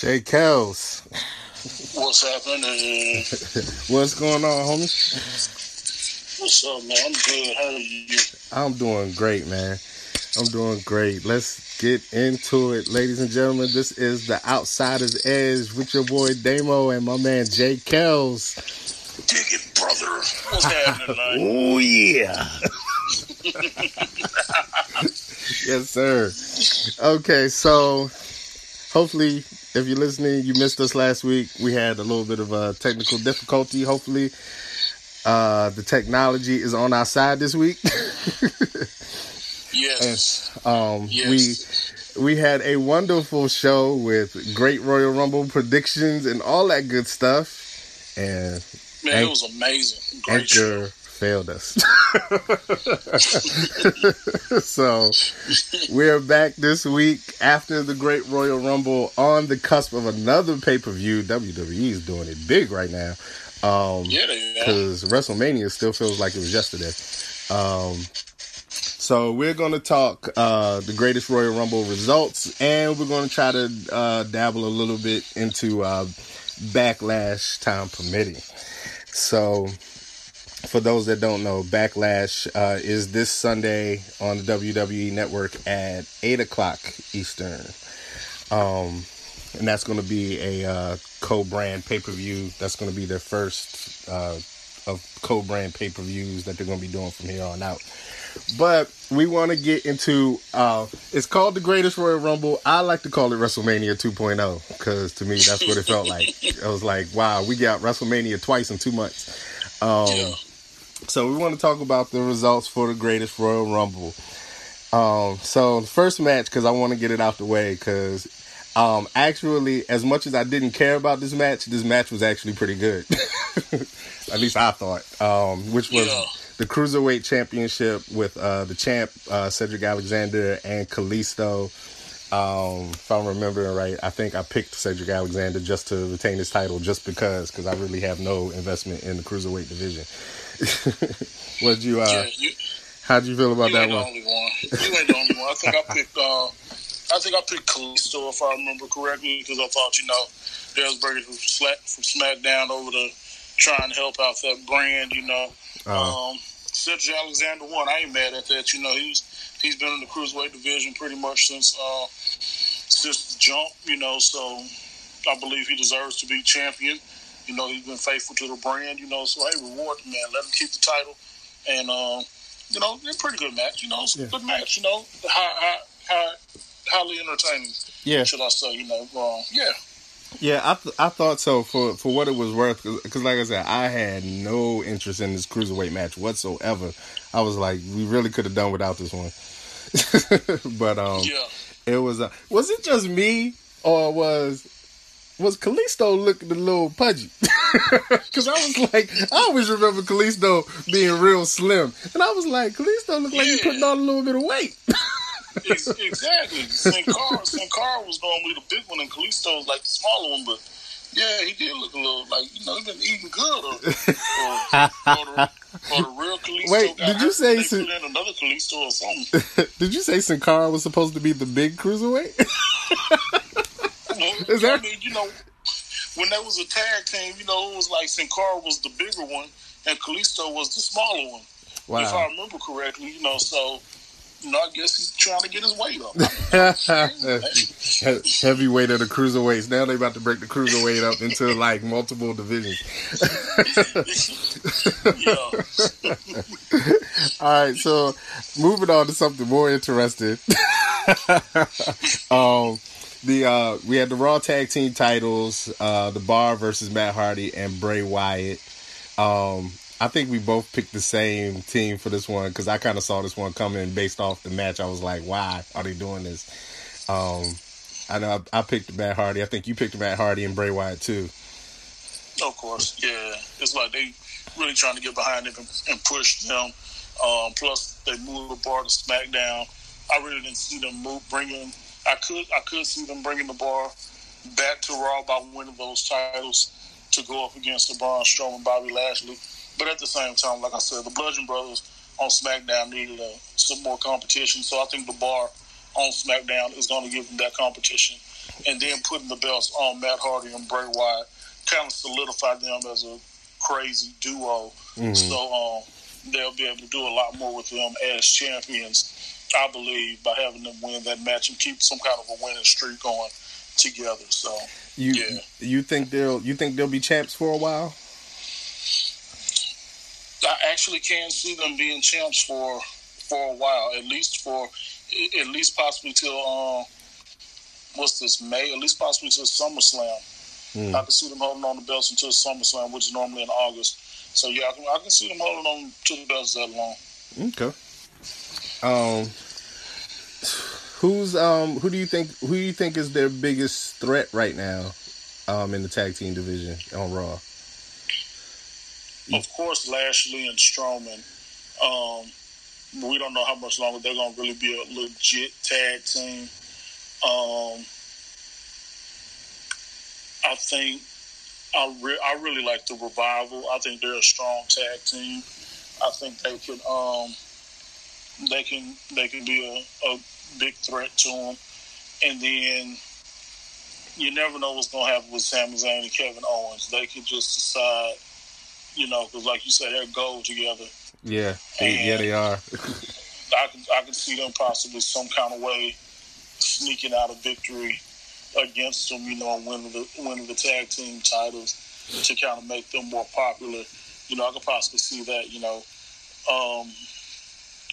Jay Kells. What's happening? What's going on, homie? What's up, man? I'm good. How are you? I'm doing great, man. I'm doing great. Let's get into it, ladies and gentlemen. This is the Outsider's Edge with your boy Damo and my man Jay Kells. Dig it, brother. What's happening tonight? Oh yeah. yes, sir. Okay, so hopefully, if you're listening, you missed us last week. We had a little bit of a technical difficulty. Hopefully, uh, the technology is on our side this week. Yes. um, Yes. we we had a wonderful show with great Royal Rumble predictions and all that good stuff. And Man, Anch- it was amazing. Great show. Failed us. so we're back this week after the Great Royal Rumble on the cusp of another pay per view. WWE is doing it big right now. Um, Yeah, because WrestleMania still feels like it was yesterday. Um, so we're going to talk uh, the greatest Royal Rumble results, and we're going to try to uh, dabble a little bit into uh, backlash time permitting. So, for those that don't know, Backlash uh, is this Sunday on the WWE Network at eight o'clock Eastern. Um, and that's going to be a uh, co-brand pay-per-view. That's going to be their first uh, of co-brand pay-per-views that they're going to be doing from here on out. But we want to get into uh, it's called the Greatest Royal Rumble. I like to call it WrestleMania 2.0 because to me that's what it felt like. I was like, wow, we got WrestleMania twice in two months. Um, yeah. So we want to talk about the results for the Greatest Royal Rumble. Um, so the first match, because I want to get it out the way, because um, actually, as much as I didn't care about this match, this match was actually pretty good. At least I thought, um, which was Yeah. the cruiserweight championship with uh, the champ uh, Cedric Alexander and Kalisto. Um, if I'm remembering right, I think I picked Cedric Alexander just to retain his title, just because, because I really have no investment in the cruiserweight division. What you? Uh, yeah, you, how'd you feel about you that ain't the one? only one. You ain't the only one. I think I picked. Uh, I think I picked Kalisto if I remember correctly because I thought you know Delsberger from, Slack, from SmackDown over to trying to help out that brand. You know, Uh, Um, Cedric Alexander won. I ain't mad at that. You know, he's he's been in the cruiserweight division pretty much since uh, since the jump. You know, so I believe he deserves to be champion. You know, he's been faithful to the brand. You know, so hey, reward the man. Let him keep the title, and um, you know, it's a pretty good match. You know, it's a Yeah. good match. You know, high, high, high, highly entertaining. yeah, Should I say? You know, um, yeah. yeah, I th- I thought so for for what it was worth. Because like I said, I had no interest in this cruiserweight match whatsoever. I was like, we really could have done without this one. but um, Yeah. it was. Uh, was it just me or was was Kalisto looking a little pudgy? Because I was like, I always remember Kalisto being real slim, and I was like, Kalisto looked like he Yeah. putting on a little bit of weight. Exactly. Sin Cara, Sin Cara was normally the big one, and Kalisto was like the smaller one. But yeah, he did look a little like you know he been eating good, or, or, or, the, or the real Kalisto. Wait, got did you say they Sin- put in another Kalisto or something? Did you say Sin Cara was supposed to be the big cruiserweight? Well, Is that- I mean, you know, when there was a tag team, you know, it was like Sin Cara was the bigger one, and Kalisto was the smaller one. If I remember correctly, you know, so. You know, I guess he's trying to get his weight up. Heavyweight of the cruiserweights. Now they're about to break the cruiserweight up into like multiple divisions. yeah. All right, so moving on to something more interesting. um, the uh, we had the Raw Tag Team titles, uh, the Bar versus Matt Hardy and Bray Wyatt. Um, I think we both picked the same team for this one because I kind of saw this one coming based off the match. I was like, why are they doing this? Um, I know I, I picked Matt Hardy. I think you picked Matt Hardy and Bray Wyatt too. Of course, yeah. It's like they really trying to get behind them and, push them. Um, plus, they moved the bar to SmackDown. I really didn't see them move, bringing. I could, I could see them bringing the bar back to Raw by winning those titles to go up against the Braun Strowman, Bobby Lashley. But at the same time, like I said, the Bludgeon Brothers on SmackDown needed uh, some more competition. So I think the bar on SmackDown is going to give them that competition and then putting the belts on Matt Hardy and Bray Wyatt kind of solidified them as a crazy duo. Mm-hmm. So um, they'll be able to do a lot more with them as champions. I believe by having them win that match and keep some kind of a winning streak going together. So you yeah. you think they'll you think they'll be champs for a while? I actually can see them being champs for for a while, at least for at least possibly till um, what's this May, at least possibly till SummerSlam. Mm. I can see them holding on the belts until SummerSlam, which is normally in August. So yeah, I can, I can see them holding on to the belts that long. Okay. Um, who's um who do you think who do you think is their biggest threat right now, um in the tag team division on Raw? Of course, Lashley and Strowman. Um, we don't know how much longer they're going to really be a legit tag team. Um, I think I, re- I really like the revival. I think they're a strong tag team. I think they can um, they can they can be a, a big threat to them. And then you never know what's going to happen with Sami Zayn and Kevin Owens. They could just decide, you know, because like you said, they're gold together. Yeah, they, yeah, they are. I can I can see them possibly some kind of way sneaking out a victory against them, you know, and winning the winning the tag team titles to kind of make them more popular. You know, I could possibly see that. You know, um,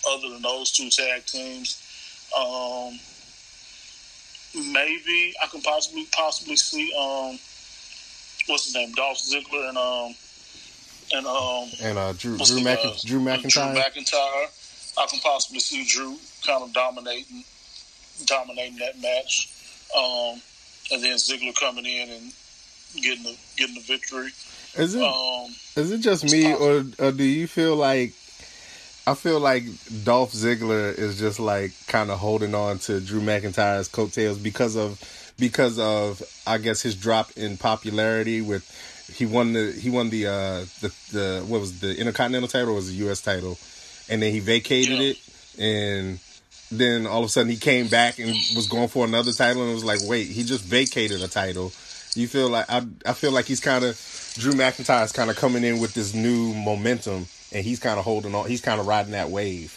other than those two tag teams, um, maybe I can possibly possibly see um, what's his name, Dolph Ziggler and um and um and uh, Drew Drew, Mac- uh, Drew McIntyre. Drew McIntyre. I can possibly see Drew kind of dominating dominating that match, um, and then Ziggler coming in and getting the getting the victory. Is it um, is it just me, or, or do you feel like I feel like Dolph Ziggler is just like kind of holding on to Drew McIntyre's coattails because of because of I guess his drop in popularity with he won the he won the uh the the what was the Intercontinental title or was the US title? And then he vacated yeah. it and then all of a sudden he came back and was going for another title and it was like wait he just vacated a title. You feel like I I feel like he's kind of Drew McIntyre is kind of coming in with this new momentum and he's kind of holding on. He's kind of riding that wave.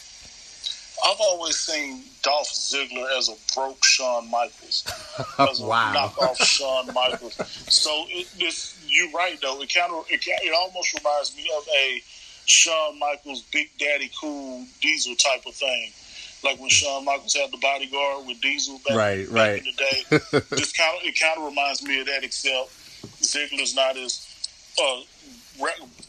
I've always seen Dolph Ziggler as a broke Shawn Michaels, as a knockoff Shawn Michaels. So it, this, you're right though. It kind of it, it almost reminds me of a Shawn Michaels Big Daddy Cool Diesel type of thing. Like when Shawn Michaels had the bodyguard with Diesel back, right, back right. in the day. Just kind of it kind of reminds me of that, except Ziggler's not as uh,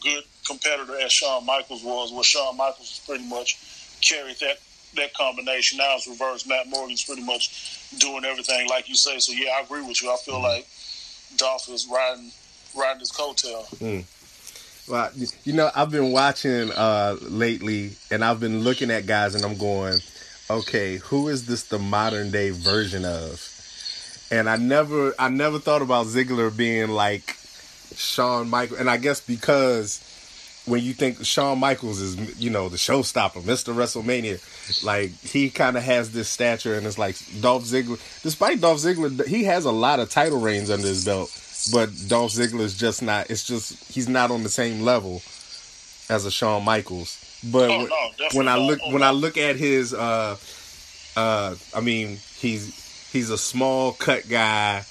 good competitor as Shawn Michaels was, where Shawn Michaels pretty much carried that that combination. Now it's reversed. Matt Morgan's pretty much doing everything like you say. So yeah, I agree with you. I feel like Dolph is riding riding his coattail. Mm. Well, you know, I've been watching uh, lately, and I've been looking at guys, and I'm going, okay, who is this the modern day version of? And I never, I never thought about Ziggler being like Shawn Michaels, and I guess because when you think Shawn Michaels is, you know, the showstopper, Mr. WrestleMania, like he kind of has this stature, and it's like Dolph Ziggler. Despite Dolph Ziggler, he has a lot of title reigns under his belt, but Dolph Ziggler is just not. It's just he's not on the same level as a Shawn Michaels. But oh, no, when I look when I look at his, uh, uh, I mean, he's he's a small cut guy.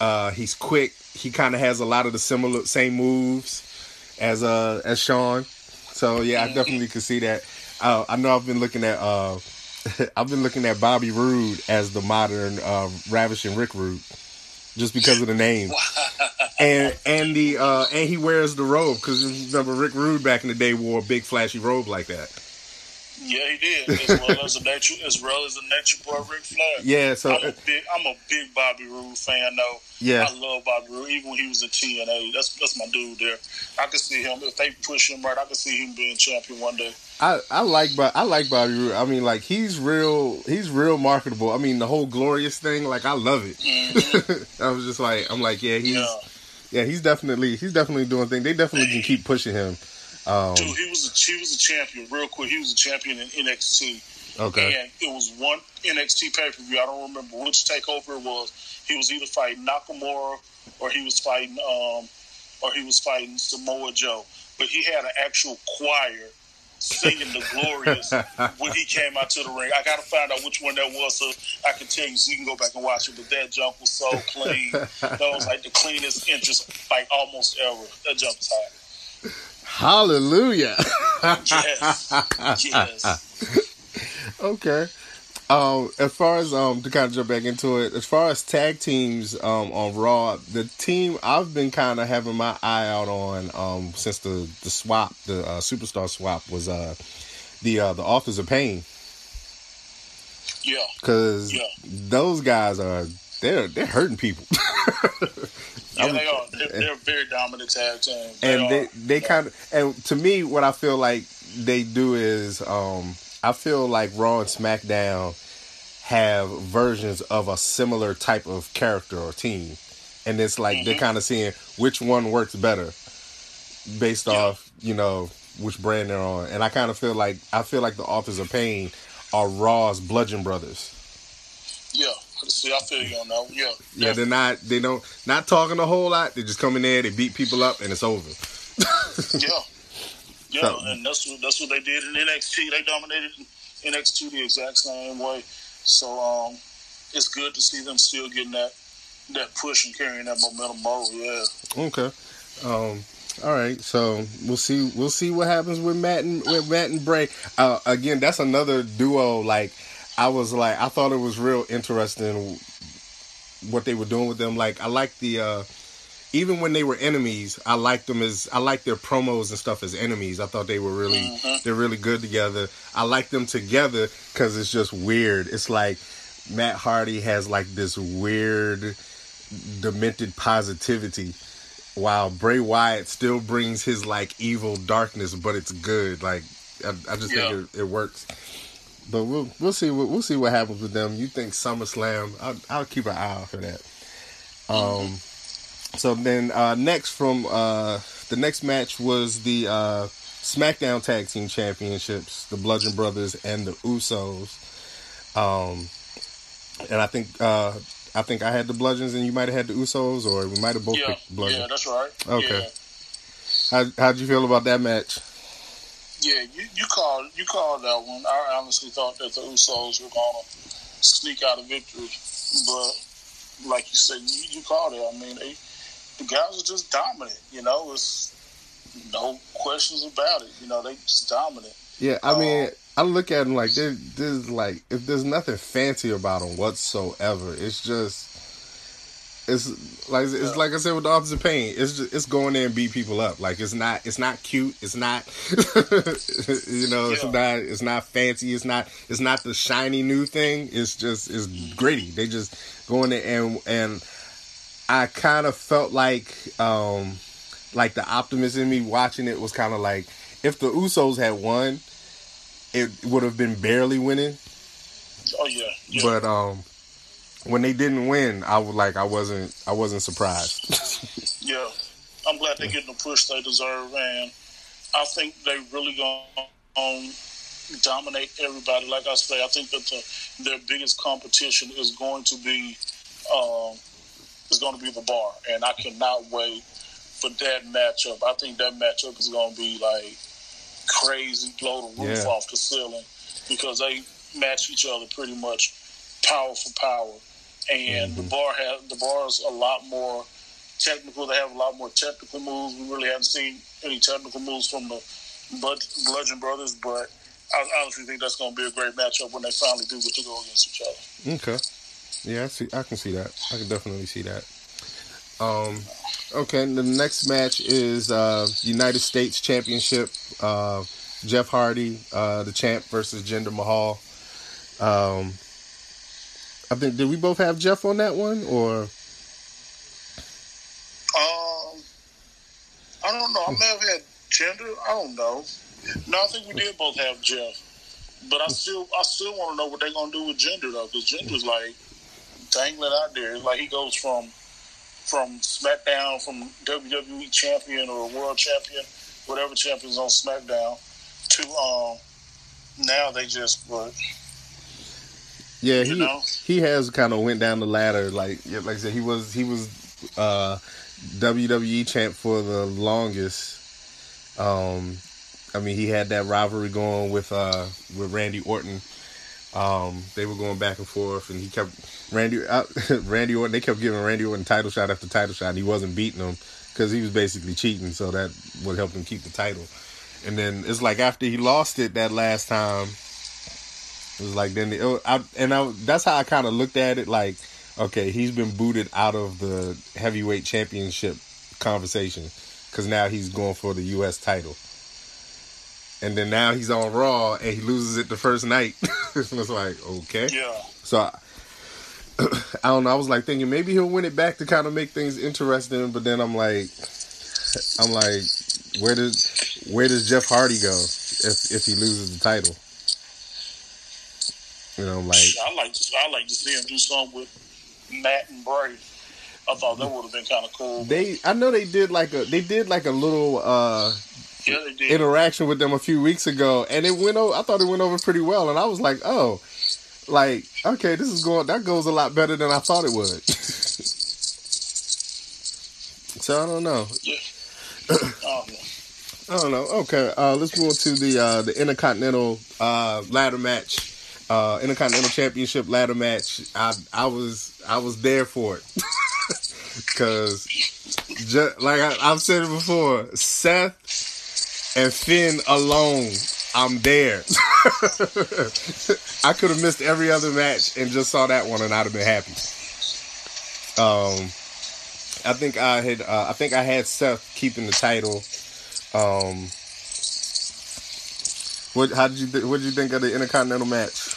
Uh, he's quick. He kind of has a lot of the similar same moves as uh as Shawn. So yeah, I definitely could see that. Uh, I know I've been looking at uh I've been looking at Bobby Roode as the modern uh, ravishing Rick Rude, just because of the name. and and the uh, and he wears the robe because remember Rick Rude back in the day wore a big flashy robe like that. Yeah, he did. As well as a nature, as well as a nature boy, Ric Flair. Yeah, so I'm a big, I'm a big Bobby Roode fan, though. Yeah, I love Bobby Roode. Even when he was in TNA, that's that's my dude there. I can see him if they push him right. I can see him being champion one day. I, I like I like Bobby Roode. I mean, like he's real. He's real marketable. I mean, the whole glorious thing. Like I love it. Mm-hmm. I was just like, I'm like, yeah, he's yeah. yeah, he's definitely he's definitely doing things. They definitely can keep pushing him. Um, Dude, he was a, he was a champion. Real quick, he was a champion in NXT. Okay. And it was one NXT pay per view. I don't remember which takeover it was. He was either fighting Nakamura or he was fighting um, or he was fighting Samoa Joe. But he had an actual choir singing the glorious when he came out to the ring. I gotta find out which one that was so I can tell you so you can go back and watch it. But that jump was so clean. that was like the cleanest entrance like almost ever. That jump was. Hallelujah. yes. Yes. Okay. Um, as far as um to kind of jump back into it, as far as tag teams um on Raw, the team I've been kind of having my eye out on um since the the swap, the uh, superstar swap was uh the uh the Authors of Pain Yeah. because Yeah. those guys are they're they're hurting people. Yeah, I'm- they are. They're, they're very dominant tag team. and are. they they kind of and to me what I feel like they do is um I feel like Raw and SmackDown have versions of a similar type of character or team, and it's like they're Mhm. kind of seeing which one works better based Yeah. off you know which brand they're on, and I kind of feel like I feel like the Authors of Pain are Raw's Bludgeon Brothers. Yeah. See, I feel you on that. one. Yeah. Yeah, they're not they don't not talking a whole lot. They just come in there, they beat people up, and it's over. Yeah. Yeah, So- and that's what that's what they did in NXT. They dominated NXT the exact same way. So um, it's good to see them still getting that that push and carrying that momentum over. Yeah. Okay. Um. All right. So we'll see. We'll see what happens with Matt and with Matt and Bray. Uh, again, that's another duo. Like I was like, I thought it was real interesting what they were doing with them. Like I like the. uh even when they were enemies, I liked them as I liked their promos and stuff as enemies. I thought they were really Mhm. they're really good together. I like them together because it's just weird. It's like Matt Hardy has like this weird, demented positivity, while Bray Wyatt still brings his like evil darkness, but it's good. Like I, I just Yeah. think it, it works. But we'll we'll see what we'll see what happens with them. You think SummerSlam? I'll, I'll keep an eye out for that. Um. So then uh, next from uh, the next match was the uh, SmackDown Tag Team Championships, the Bludgeon Brothers and the Usos. Um, and I think uh, I think I had the Bludgeons and you might have had the Usos, or we might have both Yeah. picked Yeah, that's right. Okay. Yeah. How how'd you feel about that match? Yeah, you, you called you called that one. I honestly thought that the Usos were gonna sneak out a victory, but like you said, you, you called it. I mean, they, the guys are just dominant. You know, it's no questions about it. You know, they just dominant. Yeah, I mean, Um, I look at them like there's like if there's nothing fancy about them whatsoever. It's just it's like it's Yeah. like I said with the Authors of Pain. It's just it's going there and beat people up. Like it's not it's not cute. It's not you know it's not it's not fancy. It's not it's not the shiny new thing. It's just it's gritty. They just go in there and and I kind of felt like um like the optimism in me watching it was kind of like if the Usos had won, it would have been barely winning. Oh yeah, yeah. But um, when they didn't win, I was like I wasn't I wasn't surprised. Yeah, I'm glad they're getting the push they deserve, and I think they really going to dominate everybody. Like I say, I think that the, their biggest competition is going to be um, is going to be the bar, and I cannot wait for that matchup. I think that matchup is going to be like crazy, blow the roof Yeah. off the ceiling because they match each other pretty much power for power, and the bar has the bar is a lot more technical. They have a lot more technical moves. We really haven't seen any technical moves from the Bludgeon Brothers, but I honestly think that's going to be a great matchup when they finally do get to go against each other. okay, yeah, I see. I can see that. I can definitely see that. Um, okay. The next match is uh, United States Championship. Uh, Jeff Hardy, uh, the champ, versus Jinder Mahal. Um, I think did we both have Jeff on that one or? Um, I don't know. I may have had Jinder. I don't know. No, I think we did both have Jeff, but I still, I still want to know what they're gonna do with Jinder though, because Jinder's like dangling out there. Like he goes from from SmackDown, from WWE champion or world champion, whatever champions on SmackDown, to um now they just what Yeah, he know? he has kind of went down the ladder. Like like I said, he was he was uh, WWE champ for the longest. Um, I mean, he had that rivalry going with uh, with Randy Orton. Um, they were going back and forth, and he kept Randy uh, Randy Orton. They kept giving Randy Orton title shot after title shot, and he wasn't beating them because he was basically cheating. So that would help him keep the title. And then it's like after he lost it that last time, it was like then the, I, and I, that's how I kind of looked at it. Like, okay, he's been booted out of the heavyweight championship conversation because now he's going for the U.S. title. And then now he's on Raw and he loses it the first night. it's like okay, yeah. So I, I don't know. I was like thinking maybe he'll win it back to kind of make things interesting, but then I'm like, I'm like, where does where does Jeff Hardy go if if he loses the title? You know, like I like to I like to see him do something with Matt and Bray. I thought that would have been kind of cool. They, I know they did like a, they did like a little uh yeah, interaction with them a few weeks ago, and it went over. I thought it went over pretty well, and I was like, oh, like okay, this is going, that goes a lot better than I thought it would. so I don't know. Yeah. oh, I don't know. Okay, uh, let's move on to the uh, the Intercontinental uh, ladder match uh, Intercontinental Championship ladder match. I I was I was there for it because, like I, I've said it before, Seth and Finn alone, I'm there. I could have missed every other match and just saw that one, and I'd have been happy. Um, I think I had uh, I think I had Seth keeping the title. Um, what how did you th- what did you think of the Intercontinental match?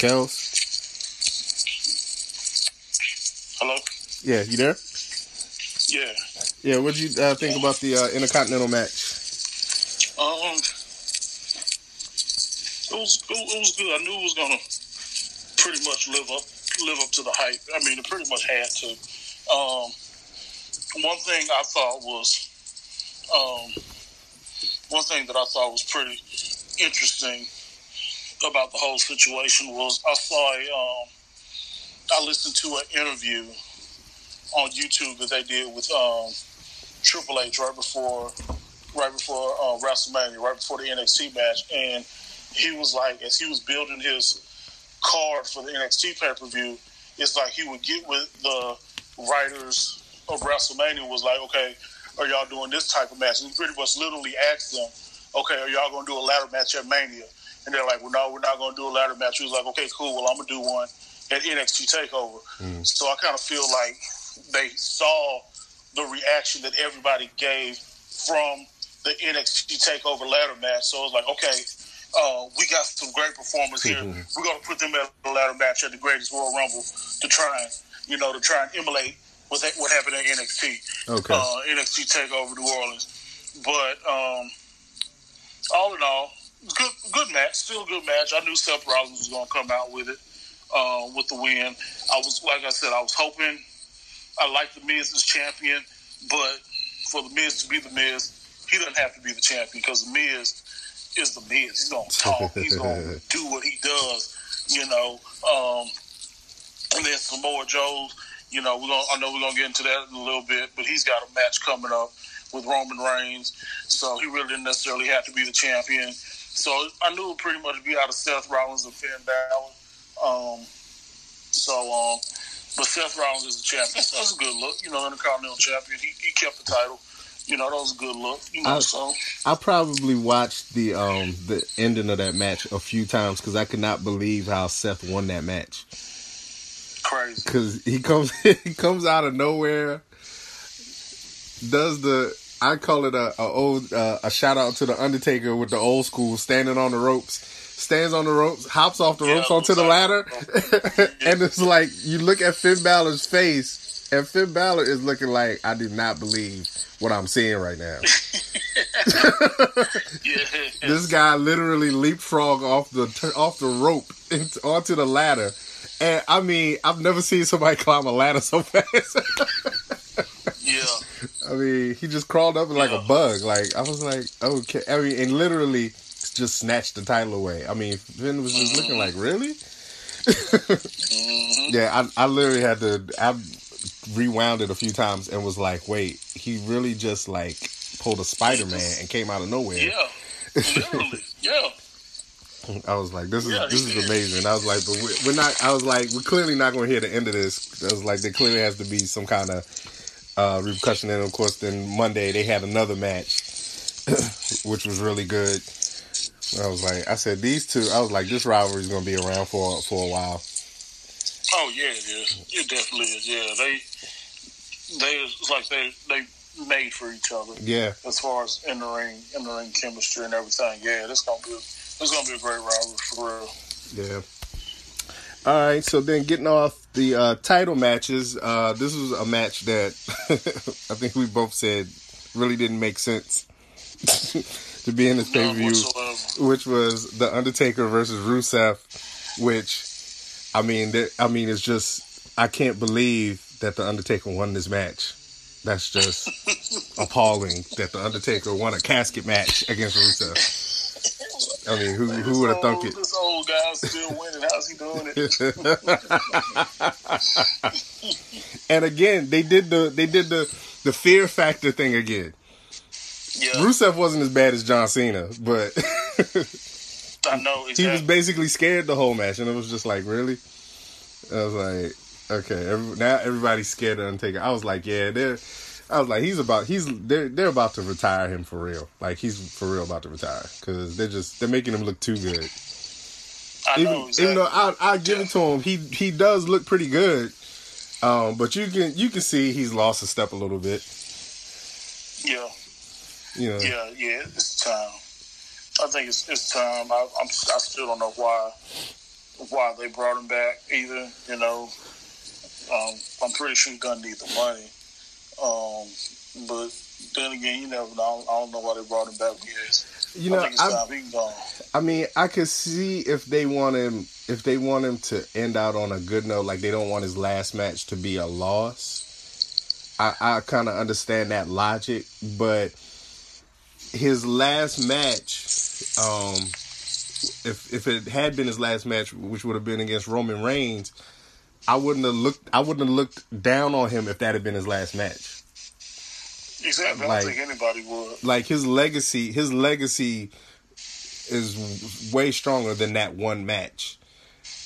Kels? Hello? Yeah, you there? Yeah. Yeah, what did you uh, think about the uh, Intercontinental match? Um, it was it was good. I knew it was gonna pretty much live up live up to the hype. I mean, it pretty much had to. Um, one thing I thought was, um, one thing that I thought was pretty interesting about the whole situation was I saw a, um, I listened to an interview on YouTube that they did with um, Triple H right before, right before uh, WrestleMania, right before the NXT match, and he was like, as he was building his card for the NXT pay per view, it's like he would get with the writers of WrestleMania was like, okay, are y'all doing this type of match? And pretty much literally asked them, okay, are y'all going to do a ladder match at Mania? And they're like, well, no, we're not going to do a ladder match. He was like, okay, cool. Well, I'm going to do one at NXT Takeover. Mm. So I kind of feel like they saw the reaction that everybody gave from the NXT Takeover ladder match. So it was like, okay, uh, we got some great performers here. Mm-hmm. We're going to put them at the ladder match at the Greatest Royal Rumble to try and, you know, to try and emulate what, what happened at NXT. Okay. Uh, NXT Takeover New Orleans. But um, all in all, good good match, still a good match. I knew Seth Rollins was going to come out with it, uh, with the win. I was like I said, I was hoping. I like the Miz as champion, but for the Miz to be the Miz, he doesn't have to be the champion because the Miz is the Miz. He's going to talk. He's going to do what he does. You know. Um, and then Samoa Joe. You know, we're gonna. I know we're gonna get into that in a little bit, but he's got a match coming up with Roman Reigns, so he really didn't necessarily have to be the champion. So I knew it would pretty much be out of Seth Rollins and Finn Balor. Um, so, um, but Seth Rollins is the champion. That's, that's a good look. You know, Intercontinental champion. He, he kept the title. You know, that was a good look. You know, I, so I probably watched the um the ending of that match a few times because I could not believe how Seth won that match. Crazy. Because he comes he comes out of nowhere, does the I call it a, a old uh, a shout out to the Undertaker with the old school standing on the ropes, stands on the ropes, hops off the yeah, ropes onto the ladder, and it's like you look at Finn Balor's face, and Finn Balor is looking like I do not believe what I'm seeing right now. This guy literally leapfrog off the off the rope into, onto the ladder, and I mean I've never seen somebody climb a ladder so fast. yeah. I mean, he just crawled up like yeah. a bug. Like I was like, okay. I mean, and literally just snatched the title away. I mean, Finn was just mm-hmm. looking like, really? mm-hmm. Yeah, I, I literally had to. I rewound it a few times and was like, wait, he really just like pulled a Spider Man and came out of nowhere. Yeah, literally, yeah. I was like, this is yeah, this is amazing. I was like, but we're, not. I was like, we're clearly not going to hear the end of this. I was like, there clearly has to be some kind of uh, repercussion. And of course, then Monday they had another match, which was really good. I was like, I said these two. I was like, this rivalry is going to be around for for a while. Oh yeah, it is. It definitely is. Yeah, they they it's like they they made for each other. Yeah. As far as in the ring, in the ring chemistry and everything. Yeah, this gonna be it's gonna be a great rivalry for real. Yeah. All right, so then getting off the uh, title matches, uh, this was a match that I think we both said really didn't make sense to be in this pay per view, which was the Undertaker versus Rusev, which I mean, I mean, it's just I can't believe that the Undertaker won this match. That's just appalling that the Undertaker won a casket match against Rusev. I mean, who like who would have thunk it? This old guy still winning. How's he doing it? and again, they did the they did the the fear factor thing again. Yeah. Rusev wasn't as bad as John Cena, but I know exactly. he was basically scared the whole match, and it was just like, really. I was like, okay, every, now everybody's scared of Undertaker. I was like, yeah, they're I was like, he's about he's they're they're about to retire him for real. Like he's for real about to retire because they're just they're making him look too good. I even, know, exactly. even though I I give yeah. it to him, he he does look pretty good. Um, but you can you can see he's lost a step a little bit. Yeah. You know. Yeah, yeah, it's time. I think it's it's time. I, I'm I still don't know why why they brought him back either. You know, um, I'm pretty sure he's gonna need the money. Um, but then again, you never know. I don't know why they brought him back. Yes. You know, I, I mean, I could see if they want him, if they want him to end out on a good note, like they don't want his last match to be a loss. I, I kind of understand that logic, but his last match, um, if if it had been his last match, which would have been against Roman Reigns, I wouldn't have looked. I wouldn't have looked down on him if that had been his last match. Exactly. Like, I don't think anybody would. Like his legacy. His legacy is way stronger than that one match.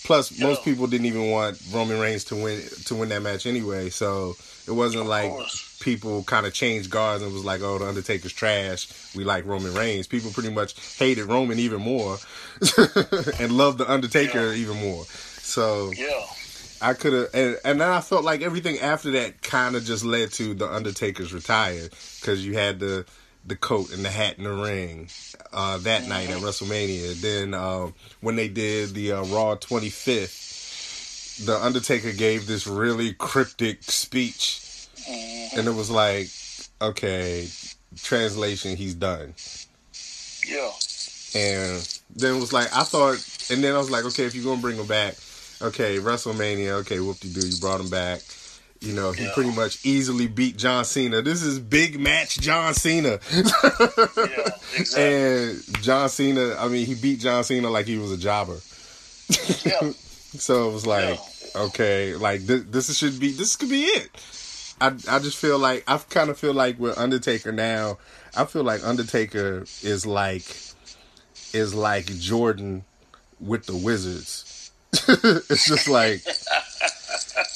Plus, yeah. most people didn't even want Roman Reigns to win to win that match anyway. So it wasn't of like course. people kind of changed guards and was like, "Oh, the Undertaker's trash. We like Roman Reigns." People pretty much hated Roman even more and loved the Undertaker yeah. even more. So yeah. I could have, and, and then I felt like everything after that kind of just led to the Undertaker's retire because you had the the coat and the hat and the ring uh, that mm-hmm. night at WrestleMania. Then uh, when they did the uh, Raw 25th, the Undertaker gave this really cryptic speech, mm-hmm. and it was like, okay, translation, he's done. Yeah. And then it was like I thought, and then I was like, okay, if you're gonna bring him back okay, WrestleMania, okay, whoop de doo, you brought him back. You know, he yeah. pretty much easily beat John Cena. This is big match John Cena. yeah, exactly. And John Cena, I mean, he beat John Cena like he was a jobber. Yeah. so it was like, yeah. okay, like this, this should be, this could be it. I, I just feel like, I kind of feel like with Undertaker now, I feel like Undertaker is like, is like Jordan with the Wizards it's just like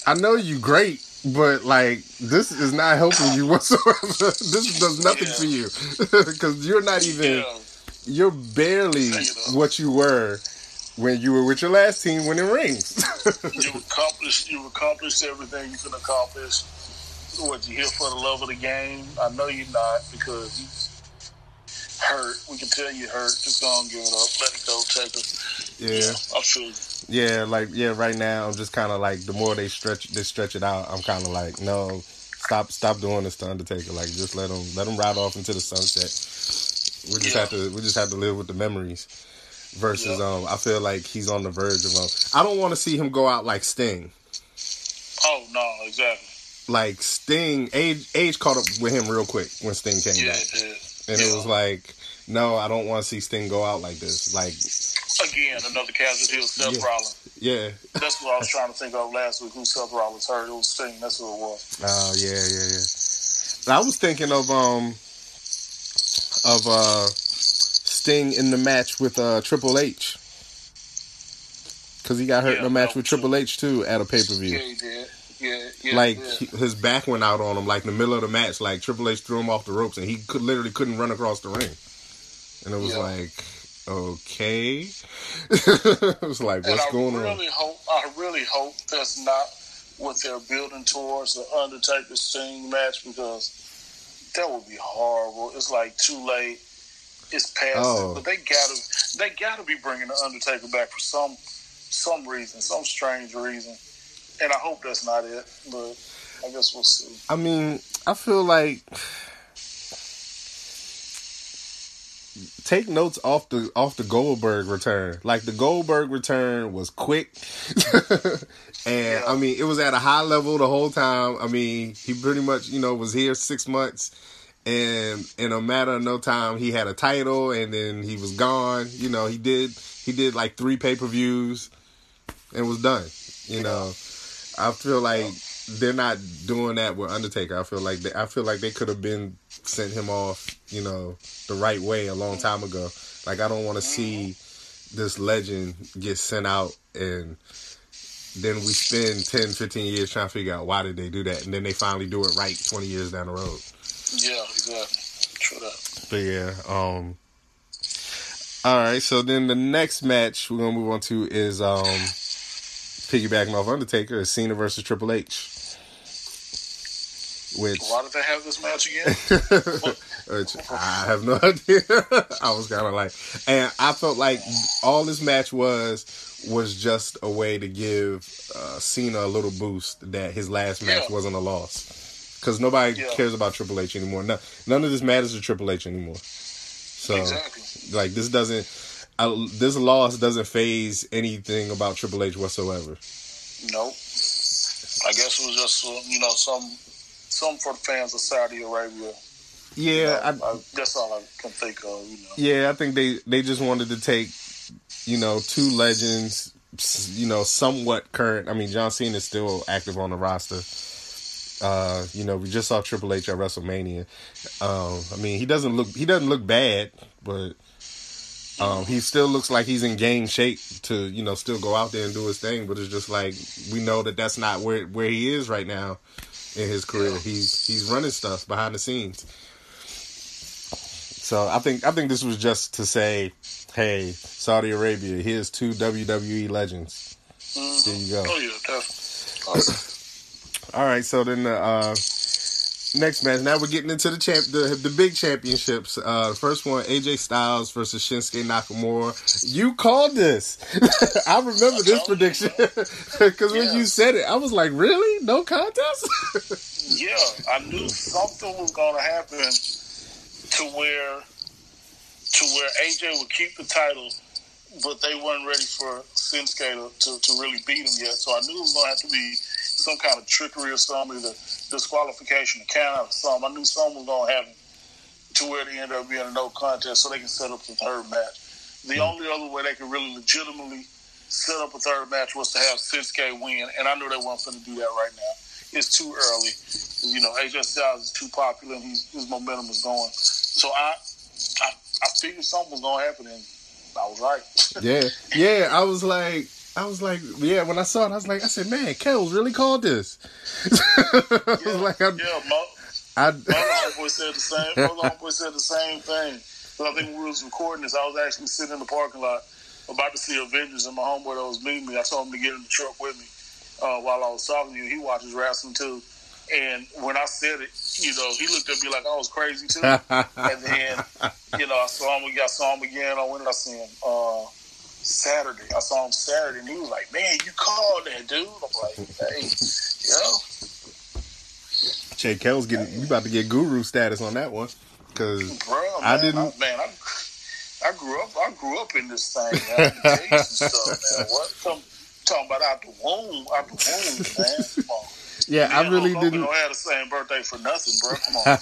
I know you great, but like this is not helping you whatsoever. this does nothing yeah. for you because you're not even. Yeah. You're barely what you were when you were with your last team winning rings. you accomplished. You accomplished everything you can accomplish. What you here for the love of the game? I know you're not because you hurt. We can tell you hurt. Just go and give it up. Let it go. Take it. Yeah, yeah I feel. Yeah, like yeah, right now I'm just kind of like the more they stretch they stretch it out, I'm kind of like no, stop stop doing this to Undertaker. Like just let them let him ride off into the sunset. We just yeah. have to we just have to live with the memories. Versus, yeah. um, I feel like he's on the verge of um. I don't want to see him go out like Sting. Oh no, exactly. like Sting, age age caught up with him real quick when Sting came Yeah, back, it did. and Yeah. it was like, no, I don't want to see Sting go out like this. Like, Again, another casualty of Seth Yeah. Rollins. yeah, That's what I was trying to think of last week. Who Seth Rollins hurt? It was Sting. That's who it was. oh yeah, yeah, yeah. I was thinking of um of uh Sting in the match with uh Triple H. Cause he got hurt in Yeah, a match with Triple H too at a pay per Yeah, view. he did. Yeah, yeah. like yeah. his back went out on him, like in the middle of the match. Like Triple H threw him off the ropes, and he could literally couldn't run across the ring. And it was Yeah. like, okay, it was like, what's I going really on? hope, I really hope that's not what they're building towards the Undertaker Sting match because that would be horrible. It's like too late. It's past Oh. it, but they gotta, they gotta be bringing the Undertaker back for some, some reason, some strange reason. And I hope that's not it, but I guess we'll see. I mean, I feel like take notes off the off the Goldberg return. Like the Goldberg return was quick, and I mean it was at a high level the whole time. I mean he pretty much you know was here six months, and in a matter of no time he had a title, and then he was gone. You know he did he did like three pay per views, and was done. You know, I feel like they're not doing that with Undertaker. I feel like they, I feel like they could have been sent him off, you know, the right way a long time ago. Like I don't want to see this legend get sent out and then we spend 10, 15 years trying to figure out why did they do that and then they finally do it right 20 years down the road. Yeah, exactly. True that. But yeah, um all right, so then the next match we're gonna move on to is um piggybacking off Undertaker is Cena versus Triple H. Which Why did they have this match again? Which I have no idea. I was kind of like, and I felt like all this match was was just a way to give uh, Cena a little boost that his last match Yeah. wasn't a loss because nobody Yeah. cares about Triple H anymore. No, none of this matters to Triple H anymore. So exactly. like this doesn't. I, this loss doesn't phase anything about Triple H whatsoever. Nope. I guess it was just uh, you know some some for the fans of Saudi Arabia. Yeah, I, I, that's all I can think of. You know. Yeah, I think they they just wanted to take, you know, two legends, you know, somewhat current. I mean, John Cena is still active on the roster. Uh, you know, we just saw Triple H at WrestleMania. Um, I mean, he doesn't look he doesn't look bad, but um, he still looks like he's in game shape to you know still go out there and do his thing. But it's just like we know that that's not where where he is right now in his career. He's he's running stuff behind the scenes. So I think I think this was just to say, hey, Saudi Arabia, here's two WWE legends. Mhm. There you go. Oh yeah, definitely. All right, so then the uh, next match. Now we're getting into the champ, the the big championships. Uh, the first one, AJ Styles versus Shinsuke Nakamura. You called this. I remember this prediction because when you said it, I was like, really? No contest? yeah, I knew something was going to happen to where to where AJ would keep the title, but they weren't ready for Shinsuke to, to, to really beat him yet. So I knew it was going to have to be some kind of trickery or something, either disqualification, count or something. I knew something was going to happen to where they end up being a no contest, so they can set up the third match. The hmm. only other way they could really legitimately set up a third match was to have Shinsuke win, and I knew they weren't going to do that right now. It's too early. You know, AJ Styles is too popular, and he's, his momentum is going. So I, I, I figured something was going to happen, and I was right. yeah, yeah. I was like, I was like, yeah. When I saw it, I was like, I said, man, Kells really called this. I was like, I'm, yeah, Mo, I, my homeboy said the same. My homeboy said the same thing. But I think when we was recording this, I was actually sitting in the parking lot about to see Avengers, and my homeboy that was meeting me, I told him to get in the truck with me uh, while I was talking to you. He watches wrestling too. And when I said it, you know, he looked at me like I was crazy too. and then, you know, I saw him. We got saw him again. I when did I see him? Uh, Saturday. I saw him Saturday, and he was like, "Man, you called that dude." I'm like, "Hey, know." Jay Kells getting you about to get guru status on that one because Bro, man, I didn't- I, man, I, I grew up. I grew up in this thing, man. Stuff, man. What? Come talking about out the womb, out the womb, man. Come on. yeah, I really didn't. We don't have the same birthday for nothing, bro. Come on.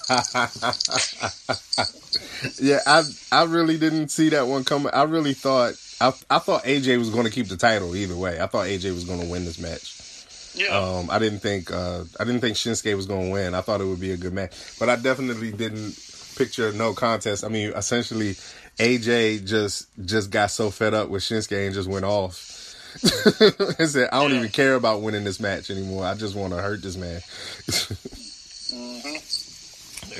yeah, I I really didn't see that one coming. I really thought I I thought AJ was going to keep the title either way. I thought AJ was going to win this match. yeah. Um, I didn't think uh, I didn't think Shinsuke was going to win. I thought it would be a good match, but I definitely didn't picture no contest. I mean, essentially, AJ just just got so fed up with Shinsuke and just went off. and said, "I don't Yeah. even care about winning this match anymore. I just want to hurt this man." hmm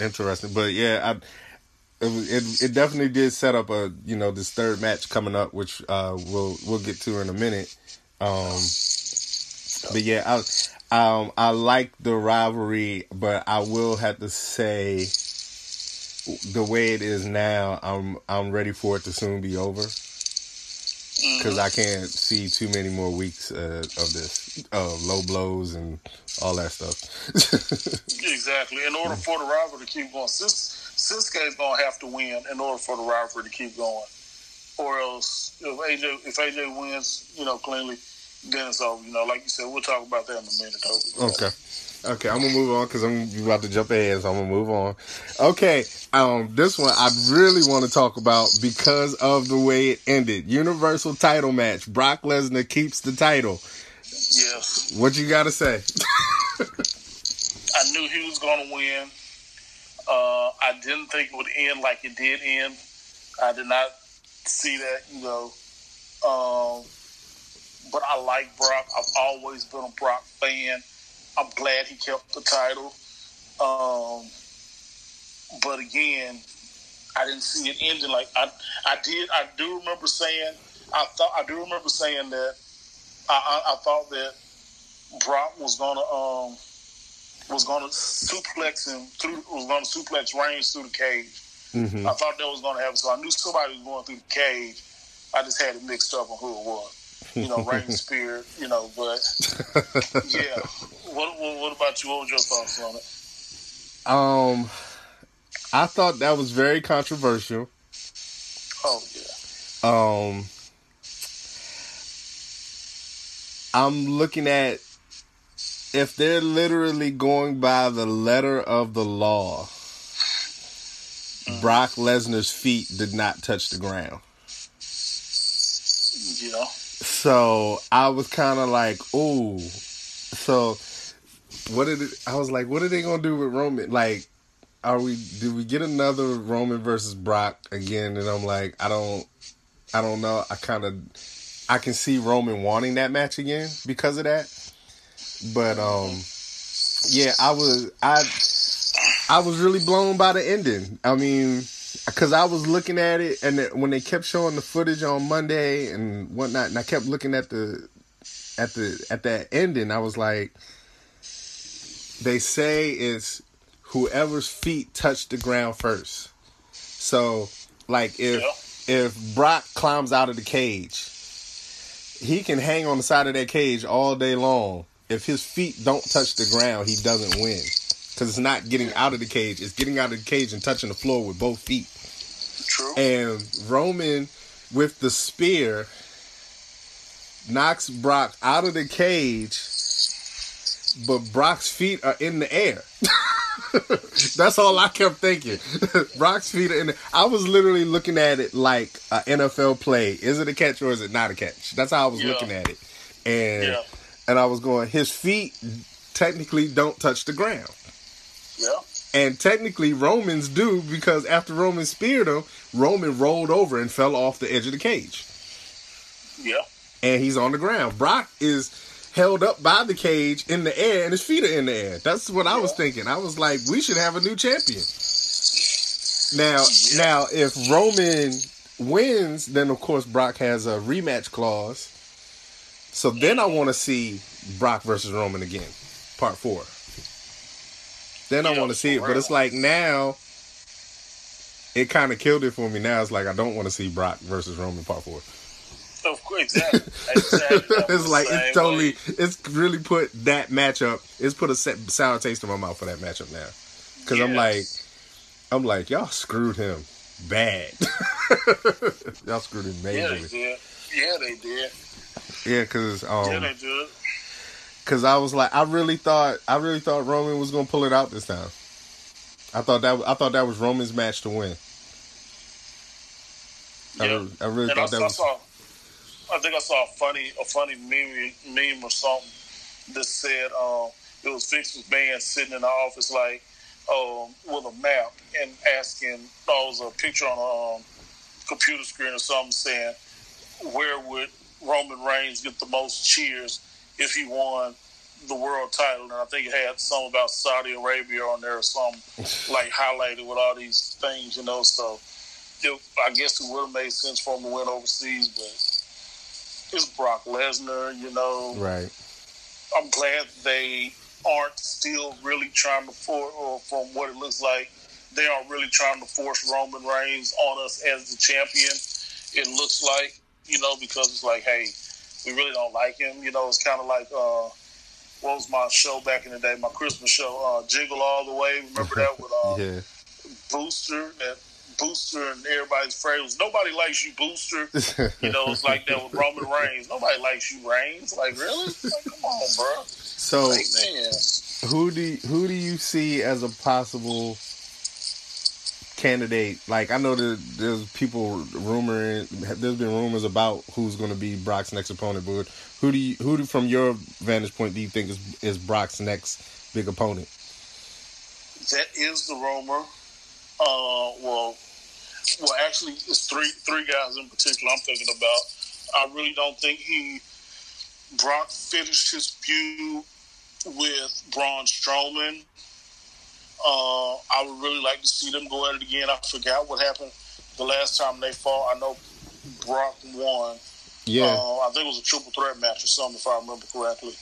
Interesting, but yeah, I, it, it it definitely did set up a you know this third match coming up, which uh, we'll we'll get to in a minute. Um, but yeah, I um I like the rivalry, but I will have to say the way it is now, I'm I'm ready for it to soon be over because I can't see too many more weeks uh, of this uh, low blows and all that stuff. Exactly. In order for the rivalry to keep going, Sis, Shinsuke's gonna have to win in order for the rivalry to keep going, or else if AJ if AJ wins, you know, cleanly, then it's over. You know, like you said, we'll talk about that in a minute. Though. Okay. Okay, I'm gonna move on because I'm about to jump ahead, so I'm gonna move on. Okay, um, this one I really want to talk about because of the way it ended. Universal title match. Brock Lesnar keeps the title. Yes, What you gotta say? I knew he was gonna win. Uh, I didn't think it would end like it did end. I did not see that, you know. Um, but I like Brock. I've always been a Brock fan. I'm glad he kept the title. Um, but again, I didn't see it ending like I. I did. I do remember saying. I thought. I do remember saying that. I, I, I thought that Brock was gonna um was gonna suplex him through. Was gonna suplex Reigns through the cage. hmm I thought that was going to happen. So I knew somebody was going through the cage. I just had it mixed up on who it was. You know, Reigns Spear, you know, but yeah. What, what, what about you? What was your thoughts on it? um, I thought that was very controversial. Oh, yeah. Um, I'm looking at if they're literally going by the letter of the law. Mm. Brock Lesnar's feet did not touch the ground. Yeah. So I was kind of like, ooh. So what did it, I was like, what are they gonna do with Roman? Like, are we? Do we get another Roman versus Brock again? And I'm like, I don't, I don't know. I kind of, I can see Roman wanting that match again because of that. But um, yeah, I was, I, I was really blown by the ending. I mean, because I was looking at it, and it, when they kept showing the footage on Monday and whatnot, and I kept looking at the at the at that ending, I was like, they say it's whoever's feet touch the ground first. So, like if if Brock climbs out of the cage, he can hang on the side of that cage all day long. If his feet don't touch the ground, he doesn't win. Because it's not getting out of the cage; it's getting out of the cage and touching the floor with both feet. True. And Roman with the spear knocks Brock out of the cage, but Brock's feet are in the air. That's all I kept thinking. Brock's feet are in the I was literally looking at it like an NFL play. Is it a catch or is it not a catch? That's how I was Yeah. looking at it. And Yeah. And I was going, his feet technically don't touch the ground. Yeah. And technically, Romans do because after Roman speared him, Roman rolled over and fell off the edge of the cage. Yeah. And he's on the ground. Brock is held up by the cage in the air and his feet are in the air. That's what I was thinking. I was like, we should have a new champion. Now, Yeah. now if Roman wins, then of course Brock has a rematch clause. So then I want to see Brock versus Roman again, part four. Then I want to see it, but it's like now, it kind of killed it for me. Now it's like I don't want to see Brock versus Roman part four. Of course, exactly. exactly. It's like it's totally, way. it's really put that matchup. It's put a sour taste in my mouth for that matchup now, because I'm like, I'm like, y'all screwed him bad. y'all screwed him Yeah, they majorly. did. Yeah, they did. Yeah, because Yeah, um, they did. Cause I was like, I really thought, I really thought Roman was gonna pull it out this time. I thought that, I thought that was Roman's match to win. Yeah. I, really, I really thought I, that I was. saw, I think I saw a funny, a funny meme, meme or something that said um, it was Vince McMahon sitting in the office like um, with a map and asking, oh, it was a picture on a um, computer screen or something saying, where would Roman Reigns get the most cheers if he won the world title? And I think it had something about Saudi Arabia on there or something like highlighted with all these things, you know. So it, I guess it would have made sense for him to win overseas, but it's Brock Lesnar, you know. Right. I'm glad they aren't still really trying to force, or from what it looks like, they aren't really trying to force Roman Reigns on us as the champion. It looks like, you know, because it's like, hey, we really don't like him. You know, it's kind of like, uh, what was my show back in the day? My Christmas show, uh, Jingle All the Way. Remember that with uh, Yeah. Booster? That Booster and everybody's phrase nobody likes you, Booster. You know, it's like that with Roman Reigns. Nobody likes you, Reigns. Like, really? Like, come on, bro. so Like, who do who do you see as a possible candidate? Like I know that there's people rumoring, there's been rumors about who's going to be Brock's next opponent, but who do you, who do, from your vantage point do you think is is Brock's next big opponent? That is the rumor. Uh, well, well, actually, it's three three guys in particular I'm thinking about. I really don't think he Brock finished his feud with Braun Strowman. Uh, I would really like to see them go at it again. I forgot what happened the last time they fought. I know Brock won. Yeah, Uh, I think it was a triple threat match or something, if I remember correctly.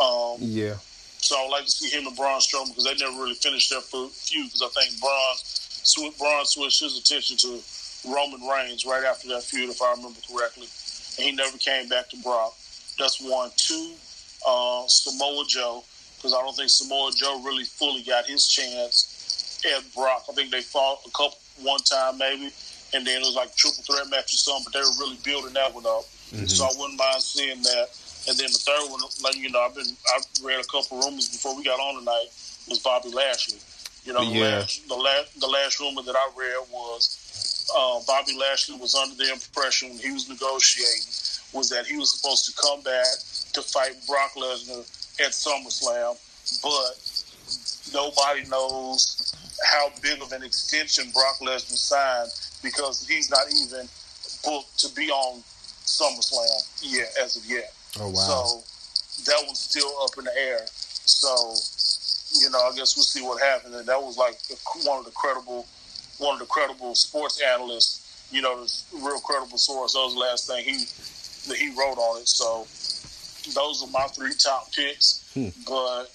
Um, yeah, so I would like to see him and Braun Strowman because they never really finished their feud. Because I think Braun, sw- Braun switched his attention to Roman Reigns right after that feud, if I remember correctly, and he never came back to Brock. That's one. Two, uh, Samoa Joe, because I don't think Samoa Joe really fully got his chance at Brock. I think they fought a couple one time maybe, and then it was like a triple threat match or something. But they were really building that one up, so I wouldn't mind seeing that. And then the third one, like you know, I've been I read a couple rumors before we got on tonight was Bobby Lashley. You know, the last the last the last rumor that I read was uh, Bobby Lashley was under the impression when he was negotiating was that he was supposed to come back to fight Brock Lesnar at SummerSlam, but nobody knows how big of an extension Brock Lesnar signed because he's not even booked to be on SummerSlam yet as of yet. oh wow, So that one's still up in the air. So you know, I guess we'll see what happens. And that was like one of the credible, one of the credible sports analysts. You know, the real credible source. That was the last thing he that he wrote on it. So those are my three top picks. Hmm. But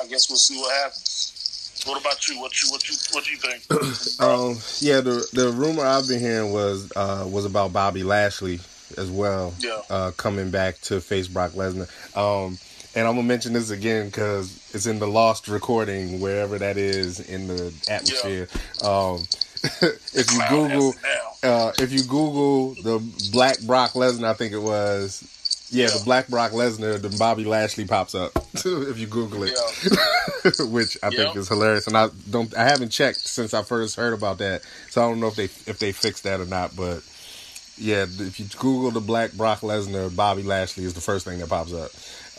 I guess we'll see what happens. What about you? What you what you what do you think? Um, yeah, the the rumor I've been hearing was uh, was about Bobby Lashley as well. Yeah. Uh, coming back to face Brock Lesnar. Um, and I'm gonna mention this again because it's in the lost recording wherever that is in the atmosphere. Um, if you Google, uh, if you Google the Black Brock Lesnar, I think it was. Yeah, Yeah. the Black Brock Lesnar, the Bobby Lashley pops up if you Google it Yeah. which I think is hilarious. And I don't, I haven't checked since I first heard about that, so I don't know if they if they fixed that or not. But yeah, if you Google the Black Brock Lesnar, Bobby Lashley is the first thing that pops up.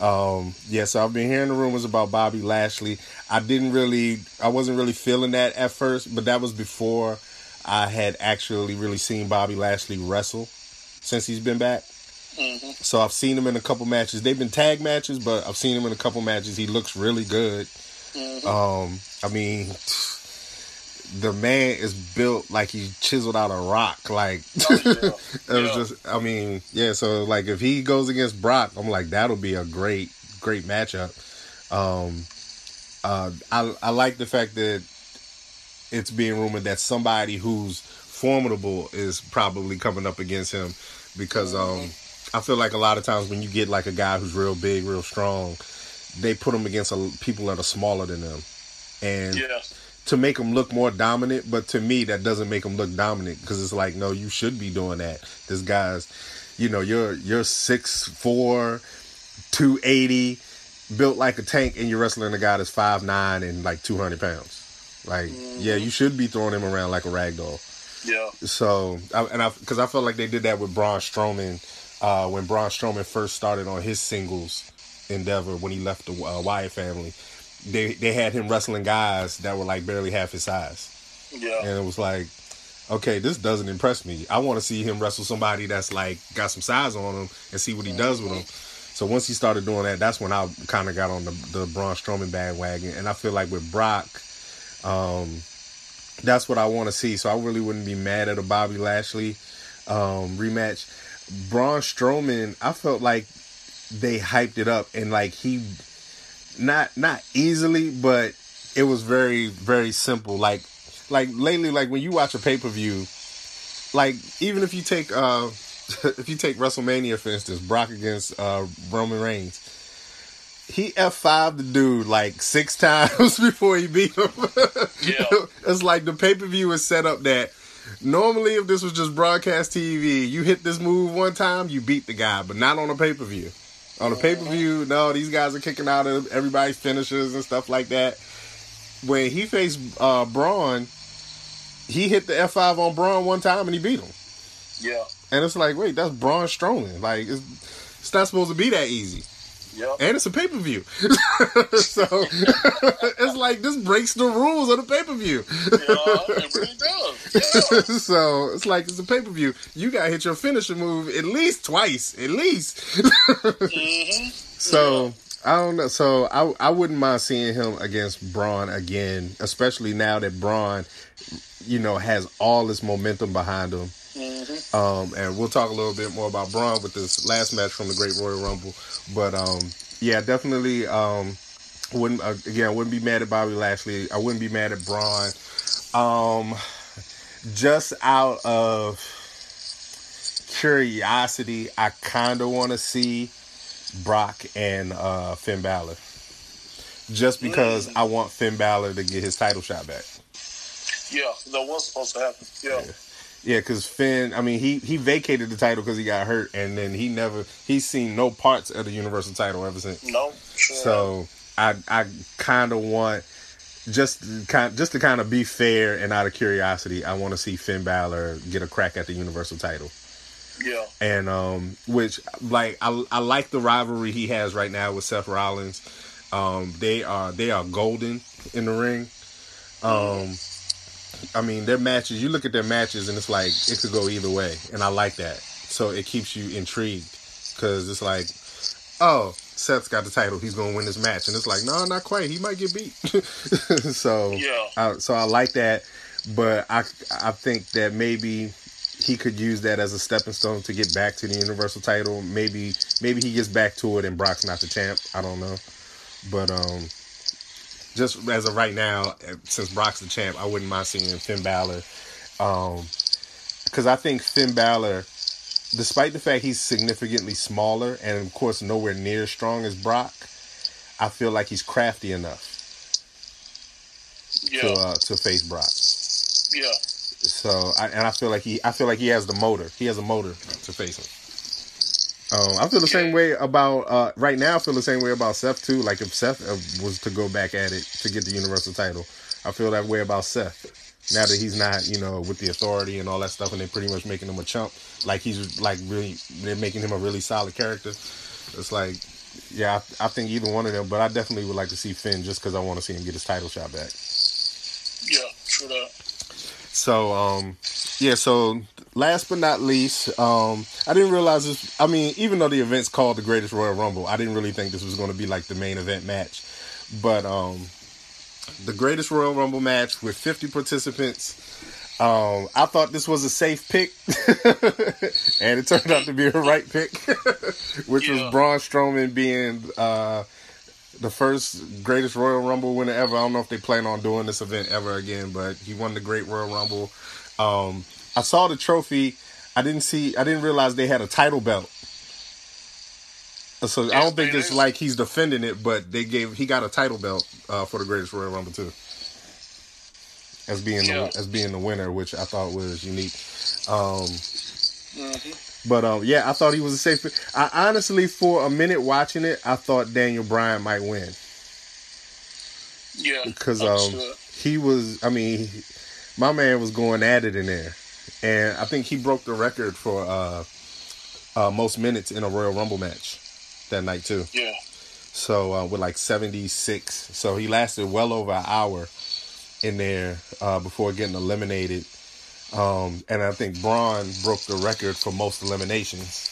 Um, yeah, so I've been hearing the rumors about Bobby Lashley. I didn't really, I wasn't really feeling that at first, but that was before I had actually really seen Bobby Lashley wrestle since he's been back. Hmm So I've seen him in a couple matches. They've been tag matches, but I've seen him in a couple matches. He looks really good. hmm Um, I mean, the man is built like he chiseled out a rock. Like Oh, yeah. it was just, I mean, yeah. So like, if he goes against Brock, I'm like, that'll be a great, great matchup. Um, uh, I I like the fact that it's being rumored that somebody who's formidable is probably coming up against him because um, I feel like a lot of times when you get like a guy who's real big, real strong, they put him against a, people that are smaller than them, and yeah. to make them look more dominant. But to me, that doesn't make them look dominant because it's like, no, you should be doing that. This guy's, you know, you're you're six four, two eighty. built like a tank and you're wrestling a guy that's five nine and like two hundred pounds. Like, mm-hmm. yeah, you should be throwing him around like a rag doll. Yeah. So, I, and I because I felt like they did that with Braun Strowman uh, when Braun Strowman first started on his singles endeavor when he left the uh, Wyatt family. They they had him wrestling guys that were like barely half his size. Yeah. And it was like, okay, this doesn't impress me. I want to see him wrestle somebody that's like got some size on him and see what he does with him. So once he started doing that, that's when I kind of got on the the Braun Strowman bandwagon, and I feel like with Brock, um, that's what I want to see. So I really wouldn't be mad at a Bobby Lashley um, rematch. Braun Strowman, I felt like they hyped it up and like he not not easily, but it was very very simple. Like like lately, like when you watch a pay per view, like even if you take uh if you take WrestleMania for instance, Brock against uh Roman Reigns, he F five the dude like six times before he beat him. yeah, it's like the pay per view is set up that normally if this was just broadcast TV, you hit this move one time, you beat the guy, but not on a pay per view. On a pay per view, no, these guys are kicking out of everybody's finishes and stuff like that. When he faced uh, Braun, he hit the F five on Braun one time and he beat him. Yeah. And it's like, wait, that's Braun Strowman. Like, it's, it's not supposed to be that easy. Yep. And it's a pay per view. so it's like this breaks the rules of the pay per view. yeah, it really does. Yeah. so it's like it's a pay per view. You gotta hit your finisher move at least twice. At least. mm-hmm. So yeah. I don't know. So I I wouldn't mind seeing him against Braun again, especially now that Braun, you know, has all this momentum behind him. Mm-hmm. Um, and we'll talk a little bit more about Braun with this last match from the Great Royal Rumble. But um, yeah, definitely. Um, wouldn't uh, again wouldn't be mad at Bobby Lashley. I wouldn't be mad at Braun. Um, just out of curiosity, I kind of want to see Brock and uh, Finn Balor. Just because mm. I want Finn Balor to get his title shot back. Yeah, that was supposed to happen. Yeah. yeah. Yeah, because Finn, I mean, he he vacated the title because he got hurt, and then he never he's seen no parts of the Universal title ever since. No, sure. So I I kind of want just kind just to kind of be fair and out of curiosity, I want to see Finn Balor get a crack at the Universal title. Yeah. And um, which like I I like the rivalry he has right now with Seth Rollins. Um, they are they are golden in the ring. Um. I mean, their matches. You look at their matches, and it's like it could go either way, and I like that. So it keeps you intrigued because it's like, oh, Seth's got the title. He's gonna win this match, and it's like, no, not quite. He might get beat. so yeah. I, so I like that, but I I think that maybe he could use that as a stepping stone to get back to the Universal title. Maybe maybe he gets back to it, and Brock's not the champ. I don't know, but um just as of right now, since Brock's the champ, I wouldn't mind seeing Finn Balor. Um, because I think Finn Balor, despite the fact he's significantly smaller and of course nowhere near as strong as Brock, I feel like he's crafty enough yeah. to uh, to face Brock. Yeah. So I, and I feel like he I feel like he has the motor. He has a motor to face him. Um, I feel the same way about uh, right now. I feel the same way about Seth too. Like if Seth uh, was to go back at it to get the Universal title, I feel that way about Seth. Now that he's not, you know, with the authority and all that stuff, and they're pretty much making him a chump. Like he's like really, they're making him a really solid character. It's like, yeah, I, I think either one of them. But I definitely would like to see Finn just because I want to see him get his title shot back. Yeah, true that. So, um, yeah, so last but not least, um, I didn't realize this. I mean, even though the event's called the Greatest Royal Rumble, I didn't really think this was going to be like the main event match. But um, the Greatest Royal Rumble match with 50 participants. Um, I thought this was a safe pick, and it turned out to be a right pick, which yeah. was Braun Strowman being uh, the first greatest Royal Rumble winner ever. I don't know if they plan on doing this event ever again, but he won the Great Royal Rumble. Um, I saw the trophy. I didn't see. I didn't realize they had a title belt. So yes, I don't think it's like he's defending it, but they gave he got a title belt uh, for the Greatest Royal Rumble too, as being yeah. the, as being the winner, which I thought was unique. Um, mm-hmm. But um, yeah, I thought he was a safe. I honestly, for a minute watching it, I thought Daniel Bryan might win. Yeah, because um, he was. I mean, my man was going at it in there, and I think he broke the record for uh, uh, most minutes in a Royal Rumble match that night too. Yeah. So uh, with like seventy six, so he lasted well over an hour in there uh, before getting eliminated. Um, and I think Braun broke the record for most eliminations,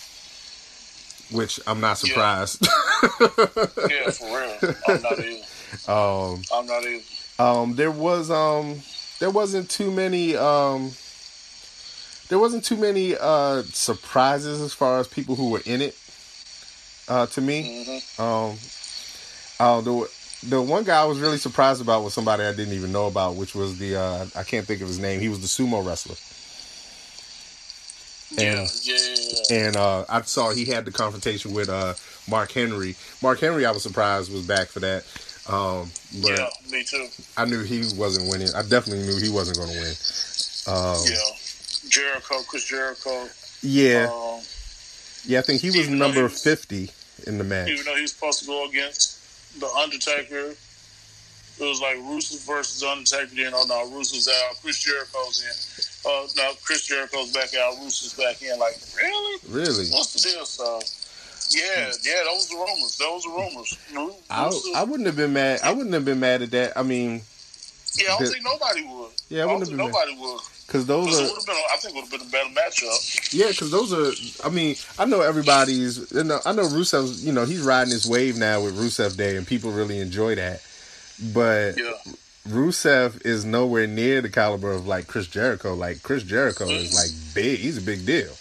which I'm not surprised. Yeah, yeah for real. I'm not either. Um, I'm not either. Um, there was um, there wasn't too many um, there wasn't too many uh surprises as far as people who were in it. Uh, to me, mm-hmm. um, uh, the the one guy I was really surprised about was somebody I didn't even know about, which was the uh, I can't think of his name. He was the sumo wrestler. And, yeah, yeah, And uh, I saw he had the confrontation with uh, Mark Henry. Mark Henry, I was surprised was back for that. Um, but yeah, me too. I knew he wasn't winning. I definitely knew he wasn't going to win. Um, yeah, Jericho, Chris Jericho. Yeah, um, yeah. I think he was number he was, fifty in the match. Even though he was supposed to go against the Undertaker. It was like Rusev versus Undertaker. Then oh no, Rusev's out. Chris Jericho's in. Oh uh, no, Chris Jericho's back out. Rusev's back in. Like really? Really? What's the deal? So. Yeah, yeah, those the rumors. Those the rumors. I, I wouldn't have been mad. I wouldn't have been mad at that. I mean, yeah, I don't the, think nobody would. Yeah, I wouldn't have been nobody mad. would. Because those are, been, I think would have been a better matchup. Yeah, because those are. I mean, I know everybody's. You know, I know Rusev's. You know, he's riding his wave now with Rusev Day, and people really enjoy that. But yeah. Rusev is nowhere near the caliber of like Chris Jericho. Like Chris Jericho mm-hmm. is like big. He's a big deal.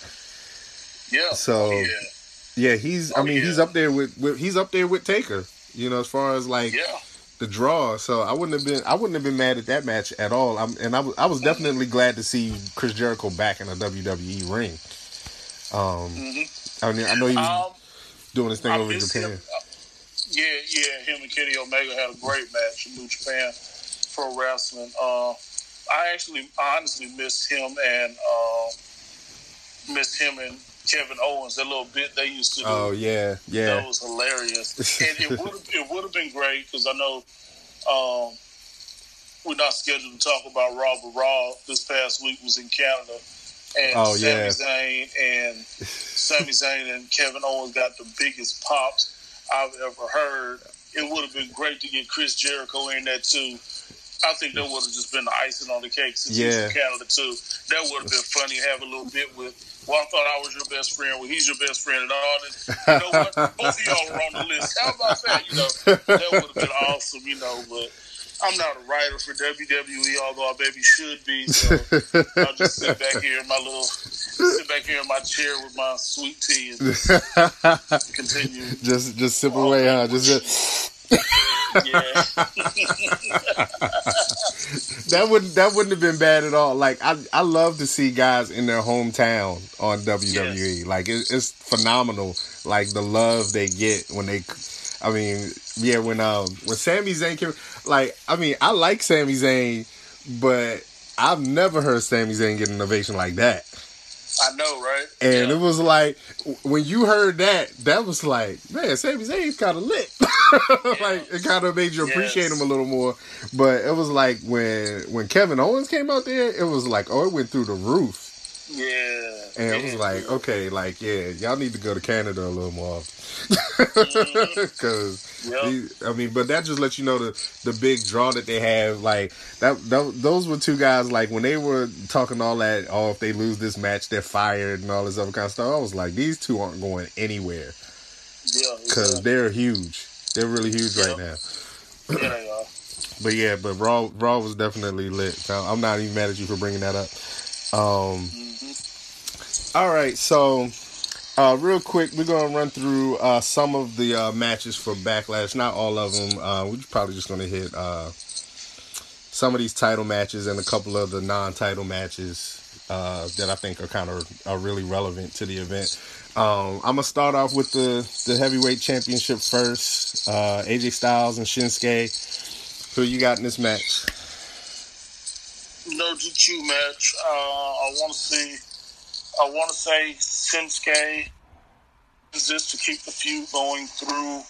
Yeah. So. Oh, yeah. yeah. he's. Oh, I mean, yeah. he's up there with, with. He's up there with Taker. You know, as far as like. Yeah the draw. So I wouldn't have been I wouldn't have been mad at that match at all. I'm, and I, I was definitely glad to see Chris Jericho back in a WWE ring. Um, mm-hmm. I mean I know he was um, doing his thing I over in Japan. Him, uh, yeah, yeah, him and Kenny Omega had a great match in New Japan Pro Wrestling. Uh, I actually honestly missed him and uh, missed him and Kevin Owens, that little bit they used to do. Oh yeah, yeah, that was hilarious. and it would it would have been great because I know um, we're not scheduled to talk about Raw, but Raw this past week was in Canada, and oh, Sami yeah. Zayn and Sami Zayn and Kevin Owens got the biggest pops I've ever heard. It would have been great to get Chris Jericho in there too. I think that would have just been the icing on the cake since yeah. he's from Canada too. That would have been funny to have a little bit with well, I thought I was your best friend. Well, he's your best friend and all this. You know what? Both of y'all were on the list. How about that? You know, that would have been awesome, you know, but I'm not a writer for WWE, although I maybe should be. So I'll just sit back here in my little, sit back here in my chair with my sweet tea and just continue. Just, just sip away, huh? Just, just that wouldn't that wouldn't have been bad at all. Like I I love to see guys in their hometown on WWE. Yes. Like it, it's phenomenal. Like the love they get when they. I mean, yeah, when um when Sami Zayn came, like I mean I like Sami Zayn, but I've never heard Sami Zayn get an ovation like that. I know, right? And yeah. it was like when you heard that, that was like, man, Sami Zayn's kind of lit. like it kind of made you appreciate yes. him a little more. But it was like when when Kevin Owens came out there, it was like, oh, it went through the roof. Yeah. And it was like, okay, like, yeah, y'all need to go to Canada a little more. Because, mm-hmm. yep. I mean, but that just lets you know the, the big draw that they have. Like, that, that, those were two guys, like, when they were talking all that, oh, if they lose this match, they're fired and all this other kind of stuff, I was like, these two aren't going anywhere. Yeah. Because they're huge. They're really huge yep. right now. yeah, they are. But yeah, but Raw, Raw was definitely lit. I'm not even mad at you for bringing that up. Um, mm-hmm. All right, so uh, real quick, we're gonna run through uh, some of the uh, matches for Backlash. Not all of them. Uh, we're probably just gonna hit uh, some of these title matches and a couple of the non-title matches uh, that I think are kind of are really relevant to the event. Um, I'm gonna start off with the the heavyweight championship first. AJ Styles and Shinsuke. Who you got in this match? No DQ match. I want to see I want to say Shinsuke is this to keep the feud going through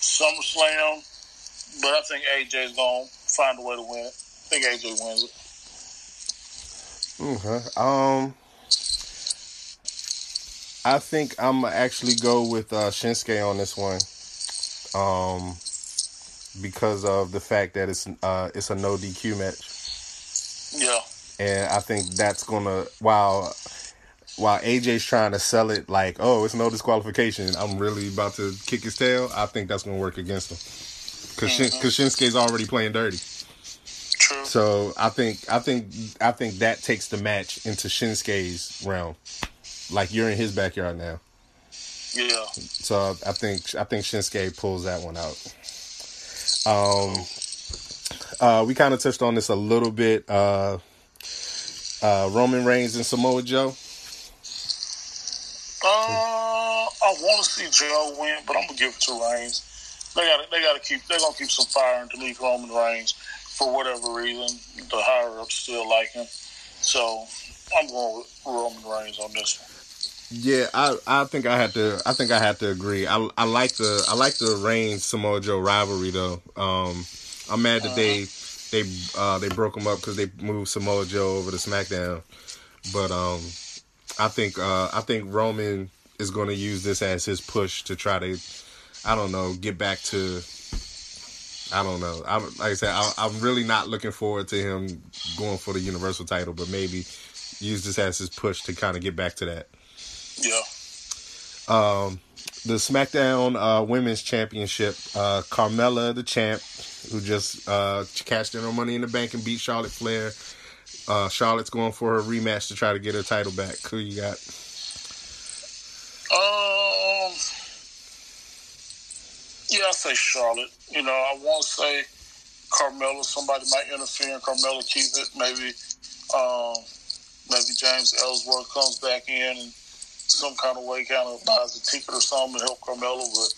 SummerSlam, but I think AJ's going to find a way to win it. I think AJ wins it. Okay. Um, I think I'm gonna actually go with uh, Shinsuke on this one. Um, because of the fact that it's uh it's a no DQ match. Yeah. And I think that's gonna while while AJ's trying to sell it like, oh, it's no disqualification, I'm really about to kick his tail. I think that's gonna work against him because mm-hmm. Shinsuke's already playing dirty. True. So I think I think I think that takes the match into Shinsuke's realm. Like you're in his backyard now. Yeah. So I think I think Shinsuke pulls that one out. Um, uh, we kind of touched on this a little bit. Uh, uh, Roman Reigns and Samoa Joe. Uh, I want to see Joe win, but I'm gonna give it to Reigns. They got they got to keep they're gonna keep some fire underneath Roman Reigns for whatever reason. The higher ups still like him, so I'm going with Roman Reigns on this one. Yeah, I I think I have to I think I have to agree. I I like the I like the Reigns Samoa Joe rivalry though. Um, I'm mad that they they uh, they broke them up because they moved Samoa Joe over to SmackDown. But um, I think uh, I think Roman is going to use this as his push to try to I don't know get back to I don't know. I like I said I, I'm really not looking forward to him going for the Universal title, but maybe use this as his push to kind of get back to that. Yeah. Um, the SmackDown uh, Women's Championship, uh, Carmella, the champ, who just uh, cashed in her Money in the Bank and beat Charlotte Flair. Uh, Charlotte's going for her rematch to try to get her title back. Who you got? Um, yeah, I say Charlotte. You know, I won't say Carmella. Somebody might interfere and Carmella keep it. Maybe, um, maybe James Ellsworth comes back in and some kind of way kind of buys a ticket or something to help Carmella. But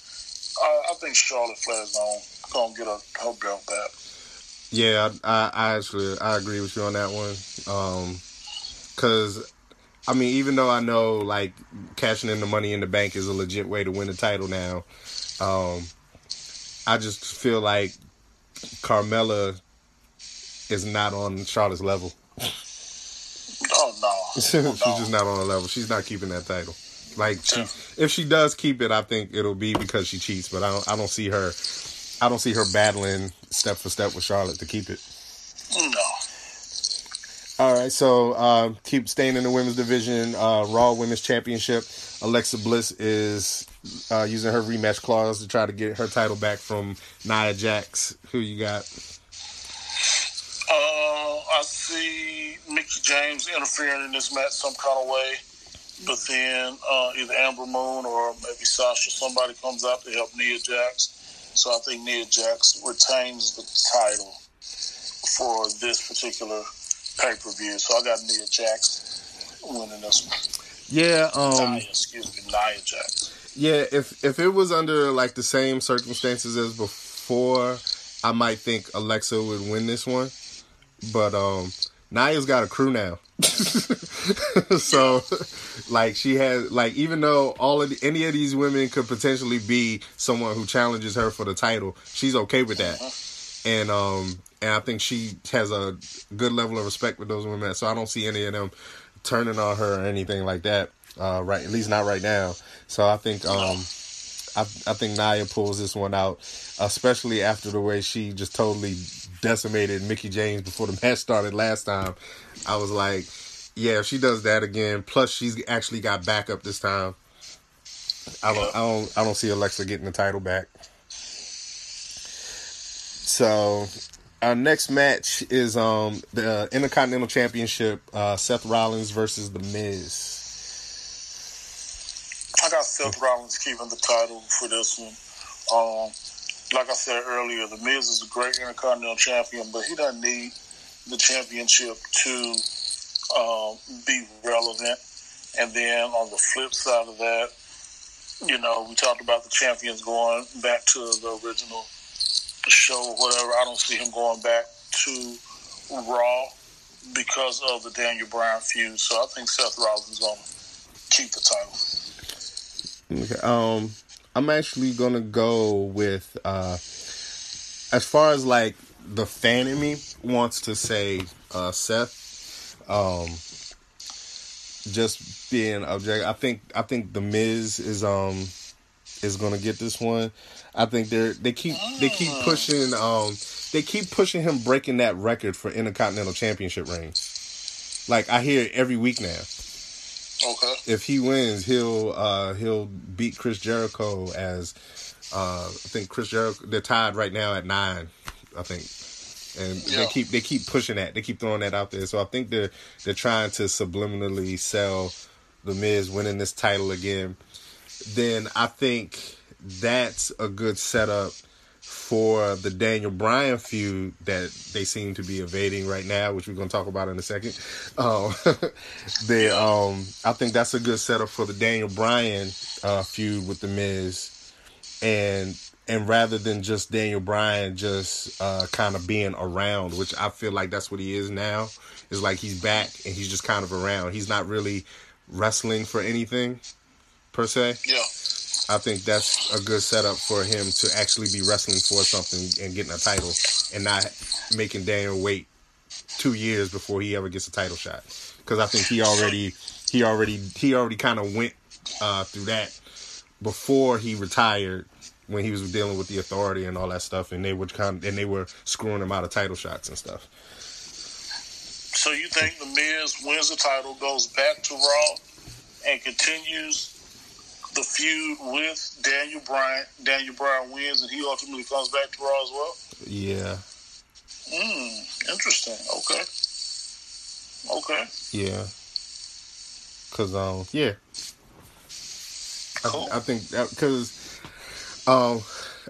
I, I think Charlotte Flair's gonna gonna get a, her belt back. Yeah, I, I actually I agree with you on that one. Um, cause I mean, even though I know like cashing in the money in the bank is a legit way to win the title now, um, I just feel like Carmella is not on Charlotte's level. Oh no, she's no. just not on a level. She's not keeping that title. Like she, if she does keep it, I think it'll be because she cheats. But I don't, I don't see her. I don't see her battling step for step with Charlotte to keep it. No. All right, so uh, keep staying in the women's division. Uh, Raw Women's Championship. Alexa Bliss is uh, using her rematch clause to try to get her title back from Nia Jax. Who you got? Uh, I see Mickie James interfering in this match some kind of way, but then uh, either Ember Moon or maybe Sasha, somebody comes out to help Nia Jax. So I think Nia Jax retains the title for this particular pay per view. So I got Nia Jax winning this one. Yeah, um, Nia, excuse me, Nia Jax. Yeah, if if it was under like the same circumstances as before, I might think Alexa would win this one. But um Nia's got a crew now. so like she has like even though all of the, any of these women could potentially be someone who challenges her for the title, she's okay with that. And um and I think she has a good level of respect with those women. So I don't see any of them turning on her or anything like that. Uh, right, at least not right now. So I think um, I I think Nia pulls this one out, especially after the way she just totally decimated Mickie James before the match started last time. I was like, yeah, if she does that again, plus she's actually got backup this time. I don't, I don't, I don't see Alexa getting the title back. So, our next match is um the Intercontinental Championship, uh, Seth Rollins versus The Miz. I got Seth Rollins keeping the title for this one. Um, like I said earlier, the Miz is a great Intercontinental Champion, but he doesn't need the championship to um, be relevant. And then on the flip side of that, you know, we talked about the champions going back to the original show or whatever. I don't see him going back to Raw because of the Daniel Bryan feud. So I think Seth Rollins is going to keep the title. Okay. Um, I'm actually gonna go with uh, as far as like the fan in me wants to say uh, Seth. Um, just being objective, I think I think the Miz is um is gonna get this one. I think they're they keep they keep pushing um they keep pushing him breaking that record for Intercontinental Championship reigns. Like I hear it every week now. Okay. If he wins, he'll uh he'll beat Chris Jericho as uh I think Chris Jericho they're tied right now at nine, I think. And Yeah. they keep they keep pushing that. They keep throwing that out there. So I think they're they're trying to subliminally sell the Miz winning this title again. Then I think that's a good setup for the Daniel Bryan feud that they seem to be evading right now, which we're going to talk about in a second. Um, they, um, I think that's a good setup for the Daniel Bryan uh, feud with the Miz, and and rather than just Daniel Bryan just uh, kind of being around, which I feel like that's what he is now, is like he's back and he's just kind of around. He's not really wrestling for anything per se. Yeah. I think that's a good setup for him to actually be wrestling for something and getting a title and not making Daniel wait two years before he ever gets a title shot. Because I think he already he already he already kind of went uh, through that before he retired when he was dealing with the authority and all that stuff, and they would kind and they were screwing him out of title shots and stuff. So you think the Miz wins the title, goes back to Raw, and continues the feud with Daniel Bryan. Daniel Bryan wins, and he ultimately comes back to Raw as well. Yeah, Hmm. Interesting. Okay. Okay. yeah. Cause um yeah, Cool. I, I think because um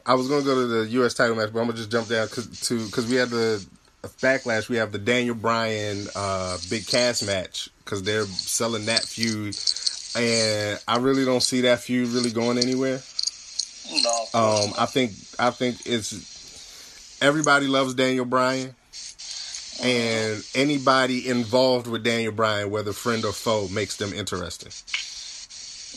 I was gonna go to the U.S. title match, but I'm gonna just jump down cause, to because we had the backlash. We have the Daniel Bryan uh, Big Cass match because they're selling that feud, and I really don't see that feud really going anywhere. No. Um, I think I think it's everybody loves Daniel Bryan, and anybody involved with Daniel Bryan, whether friend or foe, makes them interesting.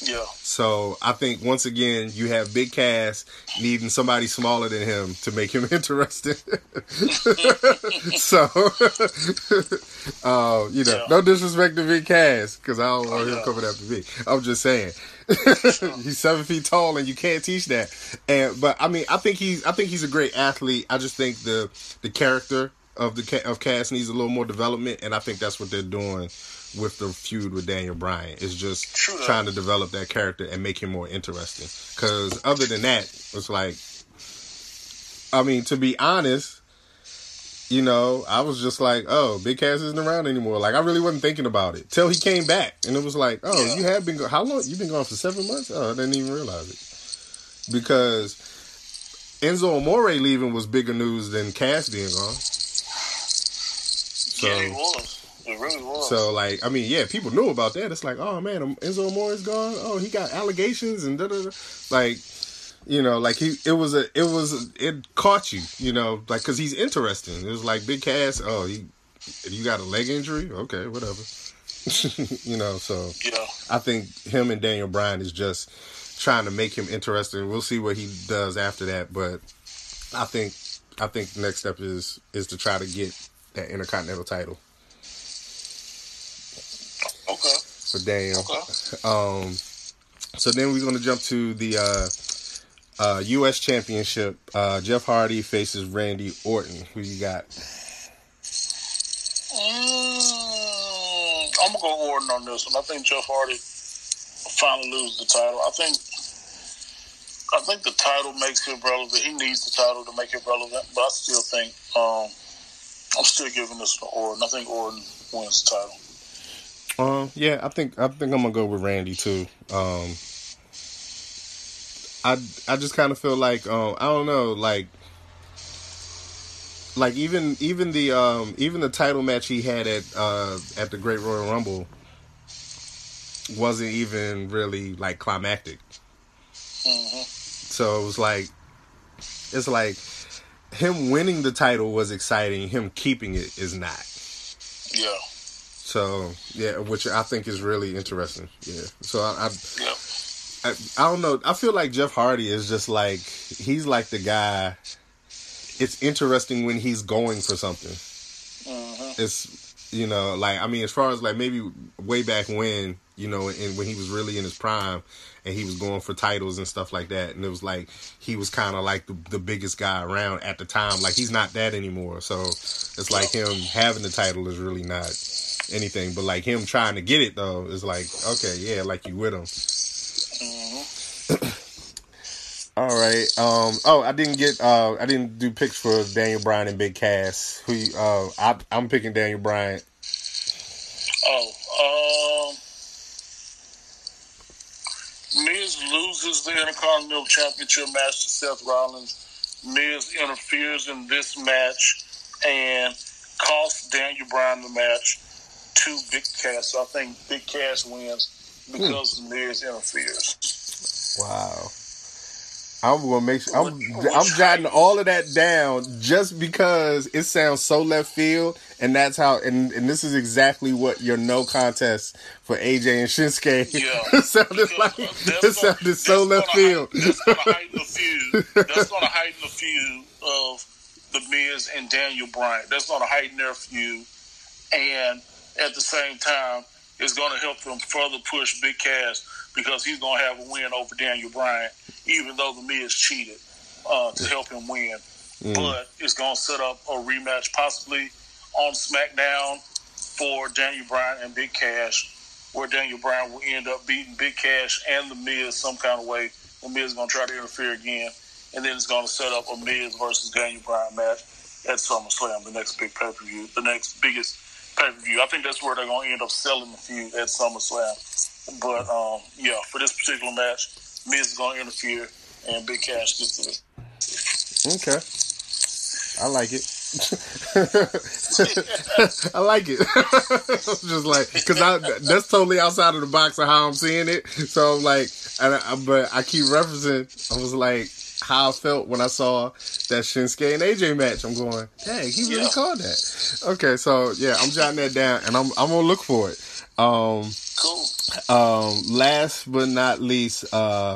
Yeah. So I think once again you have Big Cass needing somebody smaller than him to make him interesting. so, uh, you know, Yeah. no disrespect to Big Cass because I don't want Oh, him yeah. coming after me. I'm just saying he's seven feet tall and you can't teach that. And but I mean I think he's I think he's a great athlete. I just think the the character of the of Cass needs a little more development, and I think that's what they're doing with the feud with Daniel Bryan. It's just True trying to develop that character and make him more interesting. Because other than that, it's like, I mean, to be honest, you know, I was just like, oh, Big Cass isn't around anymore. Like, I really wasn't thinking about it till he came back, and it was like, oh, Yeah. you have been go- how long? You've been gone for seven months? Oh, I didn't even realize it because Enzo Amore leaving was bigger news than Cass being gone. So. yeah, it was. It really was. So like, I mean, yeah, people knew about that. It's like, oh man, um, Enzo Amore is gone. Oh, he got allegations and da da da. Like, you know, like he, it was a, it was, it caught you, you know, like because he's interesting. It was like Big Cass. Oh, he, you got a leg injury? Okay, whatever. you know, so yeah. I think him and Daniel Bryan is just trying to make him interesting. We'll see what he does after that, but I think, I think the next step is is to try to get that Intercontinental title Okay. for Daniel. Okay. Um, so then we're going to jump to the uh, uh, U.S. Championship. Uh, Jeff Hardy faces Randy Orton. Who you got? Mm, I'm gonna go Orton on this one. I think Jeff Hardy will finally lose the title. I think. I think the title makes him relevant. He needs the title to make it relevant, but I still think um, I'm still giving this to Orton. I think Orton wins the title. Um, yeah, I think I think I'm gonna go with Randy too. Um, I I just kind of feel like um, I don't know, like like even even the um even the title match he had at uh at the Great Royal Rumble wasn't even really like climactic. hmm So it was like, it's like him winning the title was exciting. Him keeping it is not. Yeah. So yeah, which I think is really interesting. Yeah. So I, I, Yeah. I, I don't know. I feel like Jeff Hardy is just like he's like the guy. It's interesting when he's going for something. Mhm. It's you know like I mean as far as like maybe way back when you know and when he was really in his prime and he was going for titles and stuff like that and it was like he was kind of like the, the biggest guy around at the time. Like he's not that anymore. So it's like him having the title is really not anything. But like him trying to get it though is like okay yeah like you with him mm-hmm. All right. Um. Oh, I didn't get. Uh. I didn't do picks for Daniel Bryan and Big Cass. Who? Uh. I, I'm picking Daniel Bryan. Oh, um, Miz loses the Intercontinental Championship match to Seth Rollins. Miz interferes in this match and costs Daniel Bryan the match to Big Cass. So I think Big Cass wins because Miz interferes. Wow. I'm gonna make sure. I'm. I'm jotting all of that down just because it sounds so left field, and that's how. And, and this is exactly what your no contest for AJ and Shinsuke Yeah. sounded like. It sounded gonna- so left gonna field. heighten- That's to heighten the feud. That's to heighten the feud of the Miz and Daniel Bryan. That's going to heighten their feud, and at the same time, it's going to help them further push Big Cass because he's going to have a win over Daniel Bryan, even though the Miz cheated uh, to help him win. Mm. But it's going to set up a rematch, possibly on SmackDown for Daniel Bryan and Big Cass where Daniel Bryan will end up beating Big Cass and The Miz some kind of way. The Miz is going to try to interfere again. And then it's going to set up a Miz versus Daniel Bryan match at SummerSlam, the next big pay per view, the next biggest pay per view. I think that's where they're going to end up selling the feud at SummerSlam. But um, yeah, for this particular match, Miz is going to interfere and Big Cass gets to it. Okay. I like it. I like it. Just like because I that's totally outside of the box of how I'm seeing it. So I'm like, and I, but I keep referencing. I was like how I felt when I saw that Shinsuke and AJ match. I'm going, dang, he really Yeah. called that. Okay, so yeah, I'm jotting that down, and I'm I'm gonna look for it. Um, Cool. um, last but not least, uh,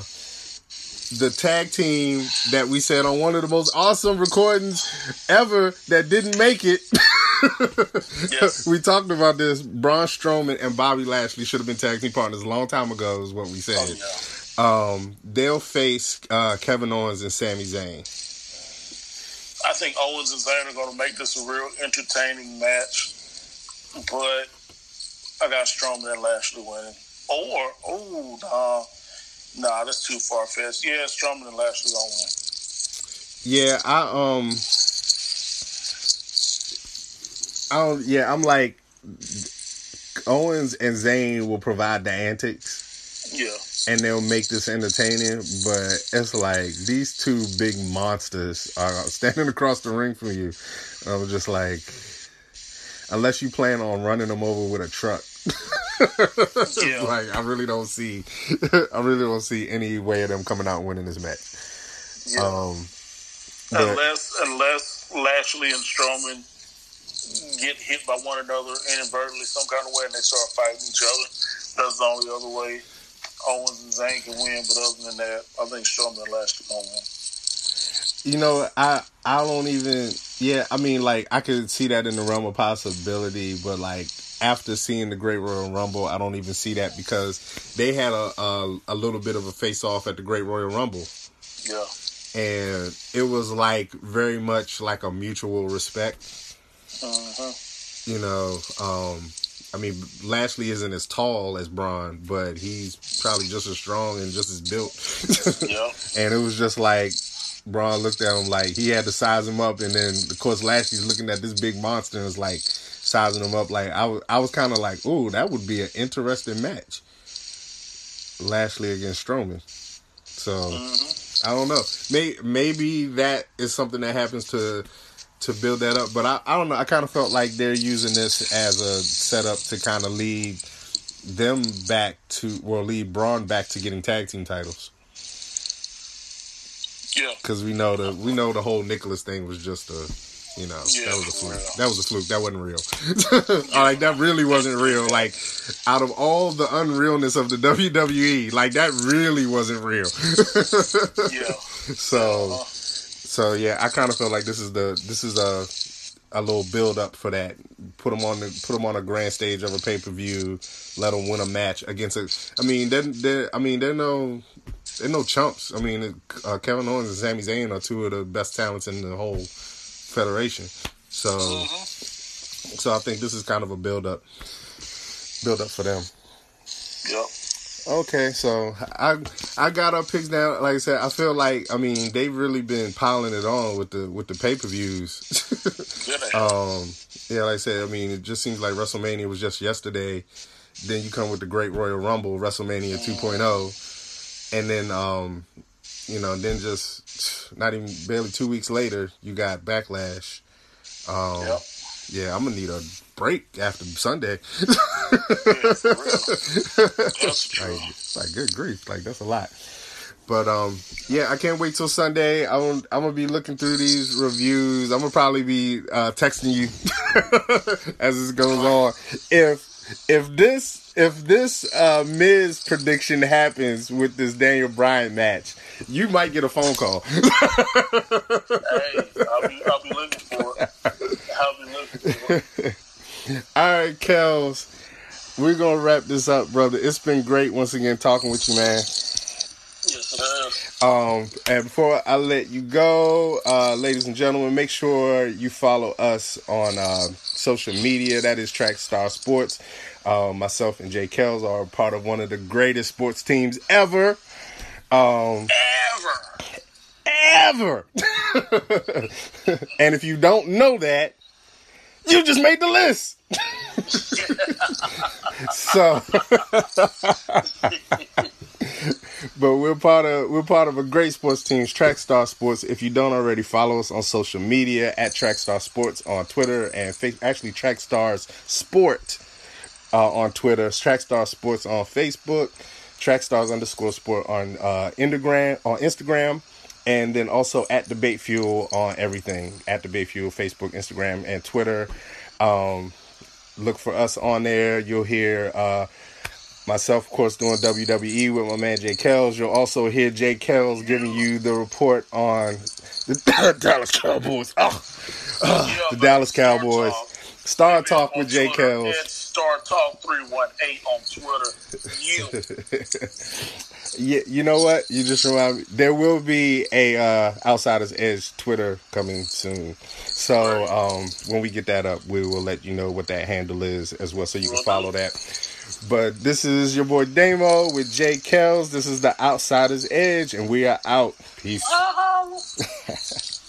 the tag team that we said on one of the most awesome recordings ever that didn't make it. Yes. we talked about this. Braun Strowman and Bobby Lashley should have been tag team partners a long time ago, is what we Oh, said. yeah. Um, they'll face uh, Kevin Owens and Sami Zayn. I think Owens and Zayn are going to make this a real entertaining match, but I got Strowman and Lashley winning. Or, oh, nah, nah, that's too far fetched. Yeah, Strowman and Lashley gonna win. Yeah, I um, I don't. Yeah, I'm like Owens and Zayn will provide the antics. Yeah, and they'll make this entertaining, but it's like these two big monsters are standing across the ring from you. I was just like, unless you plan on running them over with a truck. Yeah. like I really don't see, I really don't see any way of them coming out winning this match. yeah. Um, but unless unless Lashley and Strowman get hit by one another inadvertently some kind of way and they start fighting each other, that's the only other way Owens and Zayn can win. But other than that, I think Strowman and Lashley gonna win. You know, I I don't even. Yeah, I mean, like I could see that in the realm of possibility, but like after seeing the Great Royal Rumble, I don't even see that because they had a a, a little bit of a face off at the Great Royal Rumble, Yeah, and it was like very much like a mutual respect. uh-huh. You know, um, I mean, Lashley isn't as tall as Braun, but he's probably just as strong and just as built. yeah, And it was just like Braun looked at him like he had to size him up, and then of course Lashley's looking at this big monster and is like sizing him up. Like I was, I was kind of like, "Ooh, that would be an interesting match." Lashley against Strowman. So hmm I don't know. May, maybe that is something that happens to to build that up, but I, I don't know. I kind of felt like they're using this as a setup to kind of lead them back to, well, lead Braun back to getting tag team titles yeah. because we know the we know the whole Nicholas thing was just a You know, Yeah, that was a fluke. real. That was a fluke. That wasn't real. like that really wasn't real. Like out of all the unrealness of the WWE, like that really wasn't real. Yeah. so, Uh, so yeah, I kind of feel like this is the this is a a little build up for that. Put them on the put them on a grand stage of a pay per view. Let them win a match against a. I mean, they're, they're I mean they're no they're no chumps. I mean, uh, Kevin Owens and Sami Zayn are two of the best talents in the whole federation. So, mhm. so I think this is kind of a build up, build up for them. Yep. Okay, so I I got our picks down. Like I said, I feel like I mean they've really been piling it on with the with the pay per views. Um, yeah, like I said, I mean it just seems like WrestleMania was just yesterday. Then you come with the Great Royal Rumble, WrestleMania 2.0, and then um, you know, then just not even barely two weeks later, you got Backlash. Um, Yep. yeah, I'm gonna need a break after Sunday. Yeah. That's true. Like, like good grief, like that's a lot. But um, yeah, I can't wait till Sunday. I'm I'm gonna be looking through these reviews. I'm gonna probably be uh, texting you as this goes on. If if this if this uh, Miz prediction happens with this Daniel Bryan match, you might get a phone call. Hey, I'll be, I'll be looking for it. I'll be looking for it. All right, Kels, we're gonna wrap this up, brother. It's been great once again talking with you, man. Yes, it is. Um, and before I let you go, uh, ladies and gentlemen, make sure you follow us on uh, social media. That is Trackstar Sports. Uh, myself and Jay Kells are part of one of the greatest sports teams ever. Um, Ever. ever. and if you don't know that, you just made the list. so, but we're part of we're part of a great sports team, Trackstar Sports. If you don't already follow us on social media at Trackstar Sports on Twitter and fa- actually Trackstars Sport uh, on Twitter, Trackstar Sports on Facebook, Trackstars underscore Sport on uh, Instagram on Instagram, and then also at Debate Fuel on everything at Debate Fuel, Facebook, Instagram, and Twitter. Um, look for us on there. You'll hear uh, myself, of course, doing WWE with my man Jay Kells. You'll also hear Jay Kells giving you the report on the Dallas Cowboys. Oh, Yeah, the. Dallas Star Cowboys. Talk. Star Talk with Jay Twitter, Kells. Star Talk 318 on Twitter. You. Yeah, you know what? You just remind me. There will be a uh, Outsiders Edge Twitter coming soon. So um, when we get that up, we will let you know what that handle is as well, so you can follow that. But this is your boy Damo with Jay Kells. This is the Outsiders Edge, and we are out. Peace. Oh.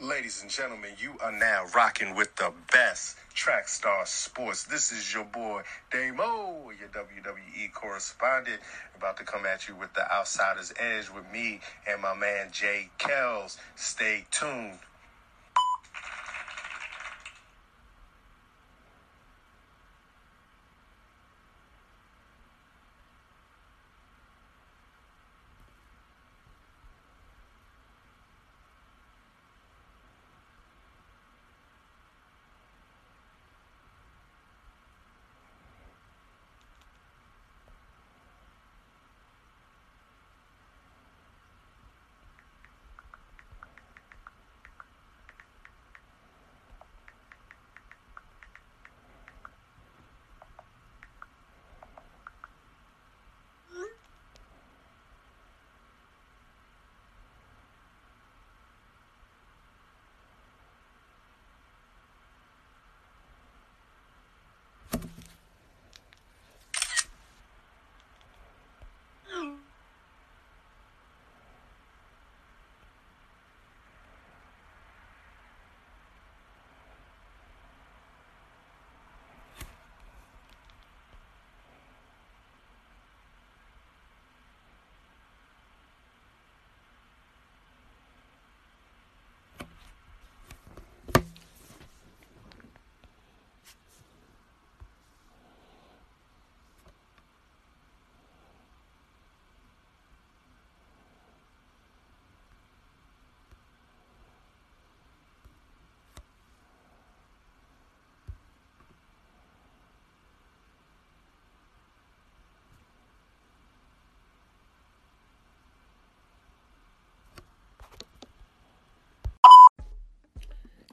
Ladies and gentlemen, you are now rocking with the best Trackstar Sports. This is your boy Damo, your WWE correspondent, about to come at you with the Outsider's Edge with me and my man Jay Kells. Stay tuned.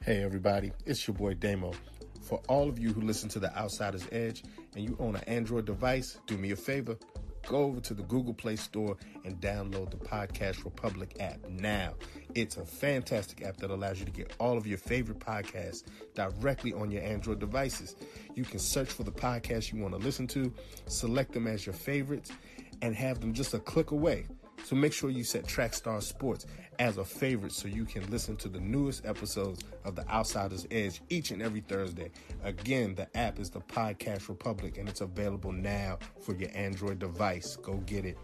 Hey everybody, it's your boy Damo. For all of you who listen to the Outsider's Edge and you own an Android device, do me a favor. Go over to the Google Play Store and download the Podcast Republic app now. It's a fantastic app that allows you to get all of your favorite podcasts directly on your Android devices. You can search for the podcast you want to listen to, select them as your favorites, and have them just a click away. So make sure you set Trackstar Sports as a favorite so you can listen to the newest episodes of The Outsider's Edge each and every Thursday. Again, the app is the Podcast Republic and it's available now for your Android device. Go get it.